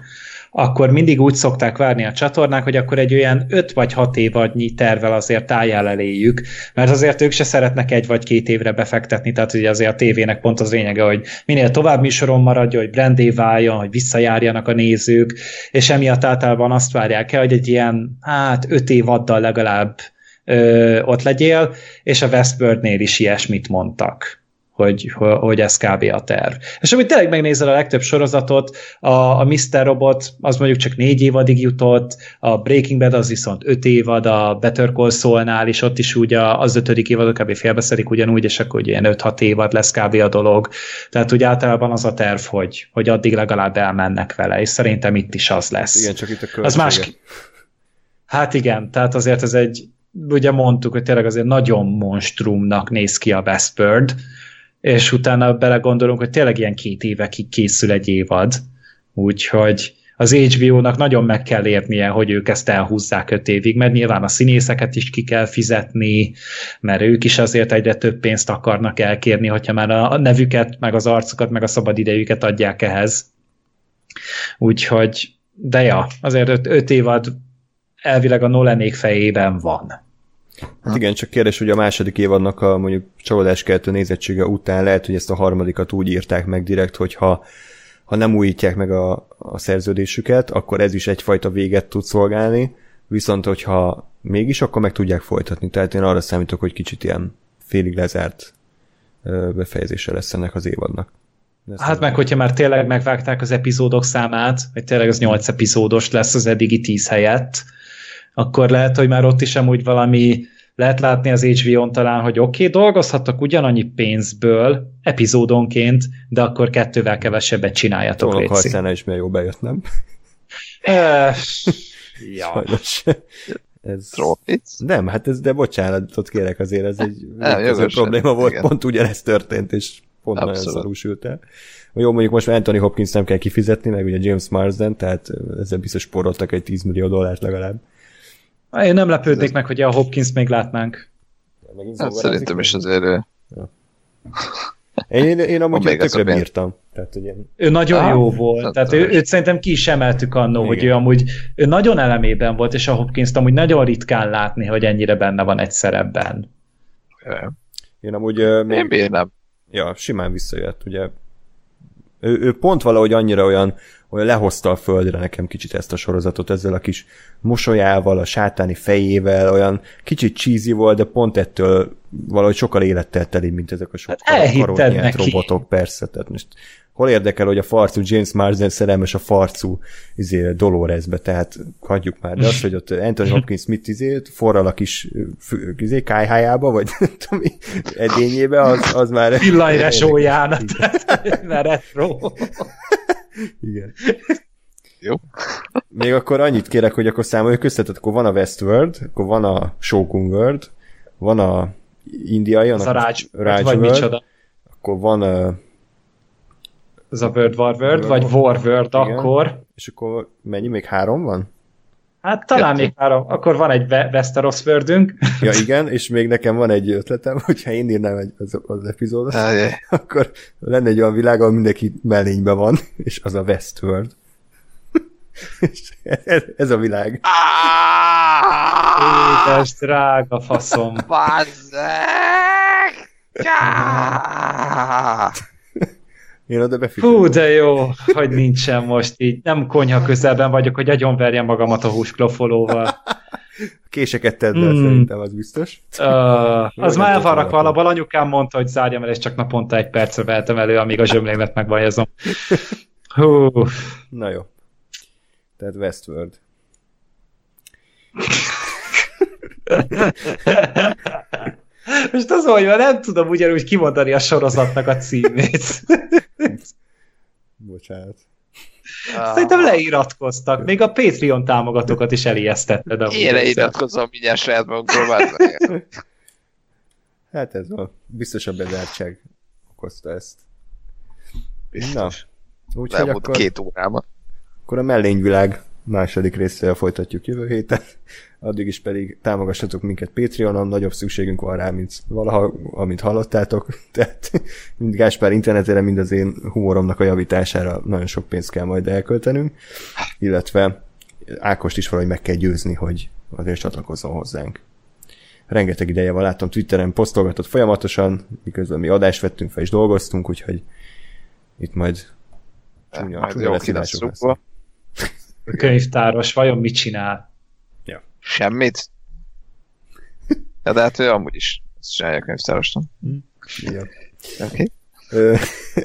akkor mindig úgy szokták várni a csatornák, hogy akkor egy olyan 5 vagy 6 évadnyi tervel azért álljál eléjük, mert azért ők se szeretnek egy vagy két évre befektetni, tehát ugye azért a tévének pont az lényege, hogy minél tovább műsoron maradjon, hogy brandé váljon, hogy visszajárjanak a nézők, és emiatt általában azt várják el, hogy egy ilyen, hát 5 évaddal legalább ö, ott legyél, és a Westworldnél is ilyesmit mondtak hogy, hogy ez kb. a terv. És amit tényleg megnézel a legtöbb sorozatot, a, a Mr. Robot az mondjuk csak négy évadig jutott, a Breaking Bad az viszont öt évad, a Better Call Saul-nál is ott is úgy az ötödik évad kb. félbeszedik ugyanúgy, és akkor ugye ilyen öt-hat évad lesz kb. a dolog. Tehát úgy általában az a terv, hogy, hogy addig legalább elmennek vele, és szerintem itt is az lesz. Igen, csak itt a az más... Hát igen, tehát azért ez egy, ugye mondtuk, hogy tényleg azért nagyon monstrumnak néz ki a Westbird, és utána belegondolunk, hogy tényleg ilyen két évekig készül egy évad, úgyhogy az HBO-nak nagyon meg kell érnie, hogy ők ezt elhúzzák öt évig, mert nyilván a színészeket is ki kell fizetni, mert ők is azért egyre több pénzt akarnak elkérni, hogyha már a nevüket, meg az arcukat, meg a szabadidejüket adják ehhez. Úgyhogy, de ja, azért öt, öt évad elvileg a Nolanék fejében van. Hát igen, csak kérdés, hogy a második évadnak a mondjuk csalódás keltő nézettsége után lehet, hogy ezt a harmadikat úgy írták meg direkt, hogy ha, nem újítják meg a, a szerződésüket, akkor ez is egyfajta véget tud szolgálni, viszont hogyha mégis, akkor meg tudják folytatni. Tehát én arra számítok, hogy kicsit ilyen félig lezárt befejezése lesz ennek az évadnak. Ezt hát meg, hogyha már tényleg megvágták az epizódok számát, vagy tényleg az 8 epizódos lesz az eddigi 10 helyett, akkor lehet, hogy már ott is amúgy valami lehet látni az HBO-n talán, hogy oké, okay, dolgozhattak ugyanannyi pénzből epizódonként, de akkor kettővel kevesebbet csináljatok, Tolok harcánál is milyen jó bejött, nem? ja. Sajnos. Ez... Nem, hát ez, de bocsánatot kérek azért, ez egy nem, probléma volt, igen. pont ugyanezt történt, és pont Abszolút. nagyon szarúsült el. Jó, mondjuk most már Anthony Hopkins nem kell kifizetni, meg ugye James Marsden, tehát ezzel biztos sporoltak egy 10 millió dollárt legalább. Én nem lepődnék meg, hogy a Hopkins még látnánk. Hát szerintem is azért... Ja. Én, én amúgy tökre bírtam. Tehát, én... Ő nagyon ah, jó volt. Tehát ő, őt szerintem ki is emeltük annó, Igen. hogy ő amúgy ő nagyon elemében volt, és a hopkins amúgy nagyon ritkán látni, hogy ennyire benne van egy szerepben. Én amúgy... Uh, még... Én bírnám. Ja, simán visszajött, ugye. Ő, ő pont valahogy annyira olyan olyan lehozta a földre nekem kicsit ezt a sorozatot ezzel a kis mosolyával, a sátáni fejével, olyan kicsit cheesy volt, de pont ettől valahogy sokkal élettel teli, mint ezek a sok hát robotok, persze. Tehát most hol érdekel, hogy a farcú James Marsden szerelmes a farcú izé, Doloresbe, tehát hagyjuk már. De az, hogy ott Anthony Hopkins Smith izé, forral a kis izé, kájhájába, vagy tudom, edényébe, az, az már... Sójának, mert retro. Igen. Jó. Még akkor annyit kérek, hogy akkor számoljuk össze, tehát akkor van a Westworld, akkor van a Shogun World, van a indiai, annak a Raj, Raj vagy World, micsoda. akkor van a ez a World War World, vagy War World igen. akkor. És akkor mennyi? Még három van? Hát talán Kettő. még három. Akkor van egy Westeros Worldünk. Ja igen, és még nekem van egy ötletem, hogyha én írnám egy, az, az epizódot, ah, akkor lenne egy olyan világ, ahol mindenki mellényben van, és az a Westworld. és ez, ez a világ. Édes, drága faszom. Bazzek! Én oda befigyelem. Fú, de jó, hogy nincsen most így. Nem konyha közelben vagyok, hogy agyonverjem magamat a húsklofolóval. Késeket tedd el, mm. szerintem, az biztos. Uh, az már el van rakva alapban. Anyukám mondta, hogy zárjam el, és csak naponta egy percre vehetem elő, amíg a zsömlémet megvajazom. Hú. Na jó. Tehát Westworld. Most az, hogy nem tudom ugyanúgy kimondani a sorozatnak a címét. Bocsánat. Szerintem leiratkoztak. Még a Patreon támogatókat is elijesztetted. Én leiratkozom mindjárt saját magunkról. hát ez a biztos a bezártság okozta ezt. Biztos. Na, úgyhogy akkor... két órában. Akkor a mellényvilág második részével folytatjuk jövő héten. Addig is pedig támogassatok minket Patreonon, nagyobb szükségünk van rá, mint valaha, amit hallottátok. Tehát mind Gáspár internetére, mind az én humoromnak a javítására nagyon sok pénzt kell majd elköltenünk, illetve Ákost is valahogy meg kell győzni, hogy azért csatlakozzon hozzánk. Rengeteg ideje van, láttam Twitteren posztolgatott folyamatosan, miközben mi adást vettünk fel és dolgoztunk, úgyhogy itt majd csúnya, csúnya lesz, könyvtáros vajon mit csinál? Ja. Semmit? Ja, de hát ő amúgy is ezt csinálja könyvtárosnak. Hm. Ja. Okay.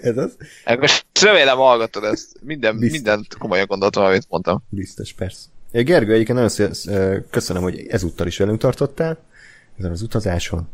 ez az? Most remélem hallgatod ezt. Minden, mindent komolyan gondoltam, amit mondtam. Biztos, persze. Gergő, egyébként nagyon szépen köszönöm, hogy ezúttal is velünk tartottál ezen az utazáson.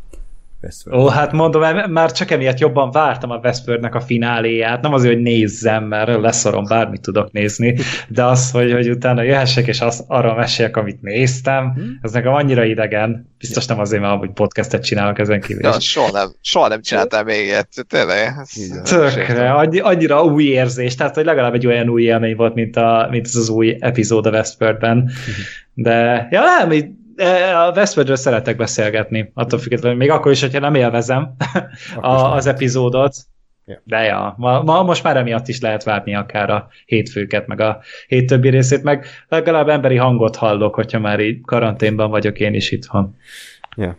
Westworld. Ó, hát mondom, már csak emiatt jobban vártam a Westworldnek a fináléját, nem azért, hogy nézzem, mert leszorom, bármit tudok nézni, de az, hogy, hogy utána jöhessek, és az, arra meséljek, amit néztem, hmm. ez nekem annyira idegen, biztos nem azért, mert amúgy podcastet csinálok ezen kívül. Ja, soha nem, soha nem csináltál még ilyet, tényleg. Tökre, annyi, annyira új érzés, tehát hogy legalább egy olyan új élmény volt, mint, a, mint az, az új epizód a Westworldben, mhm. de ja, nem, a Westworldről szeretek beszélgetni, attól függetlenül, még akkor is, hogyha nem élvezem a, az epizódot, Yeah. De ja, ma, ma most már emiatt is lehet várni akár a hétfőket, meg a hét többi részét, meg legalább emberi hangot hallok, hogyha már így karanténban vagyok én is itthon. Yeah.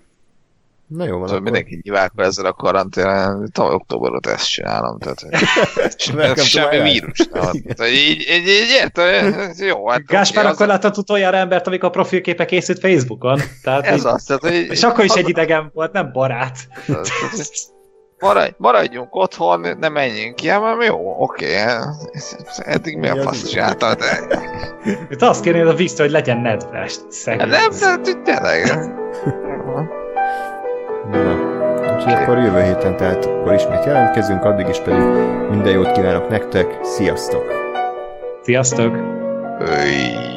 Na jó van. Szóval mindenki nyilvánul ezzel a karanténen, tavaly október óta ezt csinálom, tehát semmi vírus. Tehát, így, így, így érted? Jó, hát Gáspár okay, akkor az... látott utoljára embert, amikor a profilképe készült Facebookon. Tehát ez így, az. Tehát, hogy, és akkor is egy idegen volt, nem barát. Maradj, maradjunk otthon, ne menjünk ki, mert jó, oké. Okay. Eddig mi a fasz csináltad? De... Itt azt kérnéd a vissza, hogy legyen nedves. Nem, nem, tényleg. Na, úgyhogy akkor jövő héten, tehát akkor ismét jelentkezünk, addig is pedig minden jót kívánok nektek, sziasztok! Sziasztok! Öy.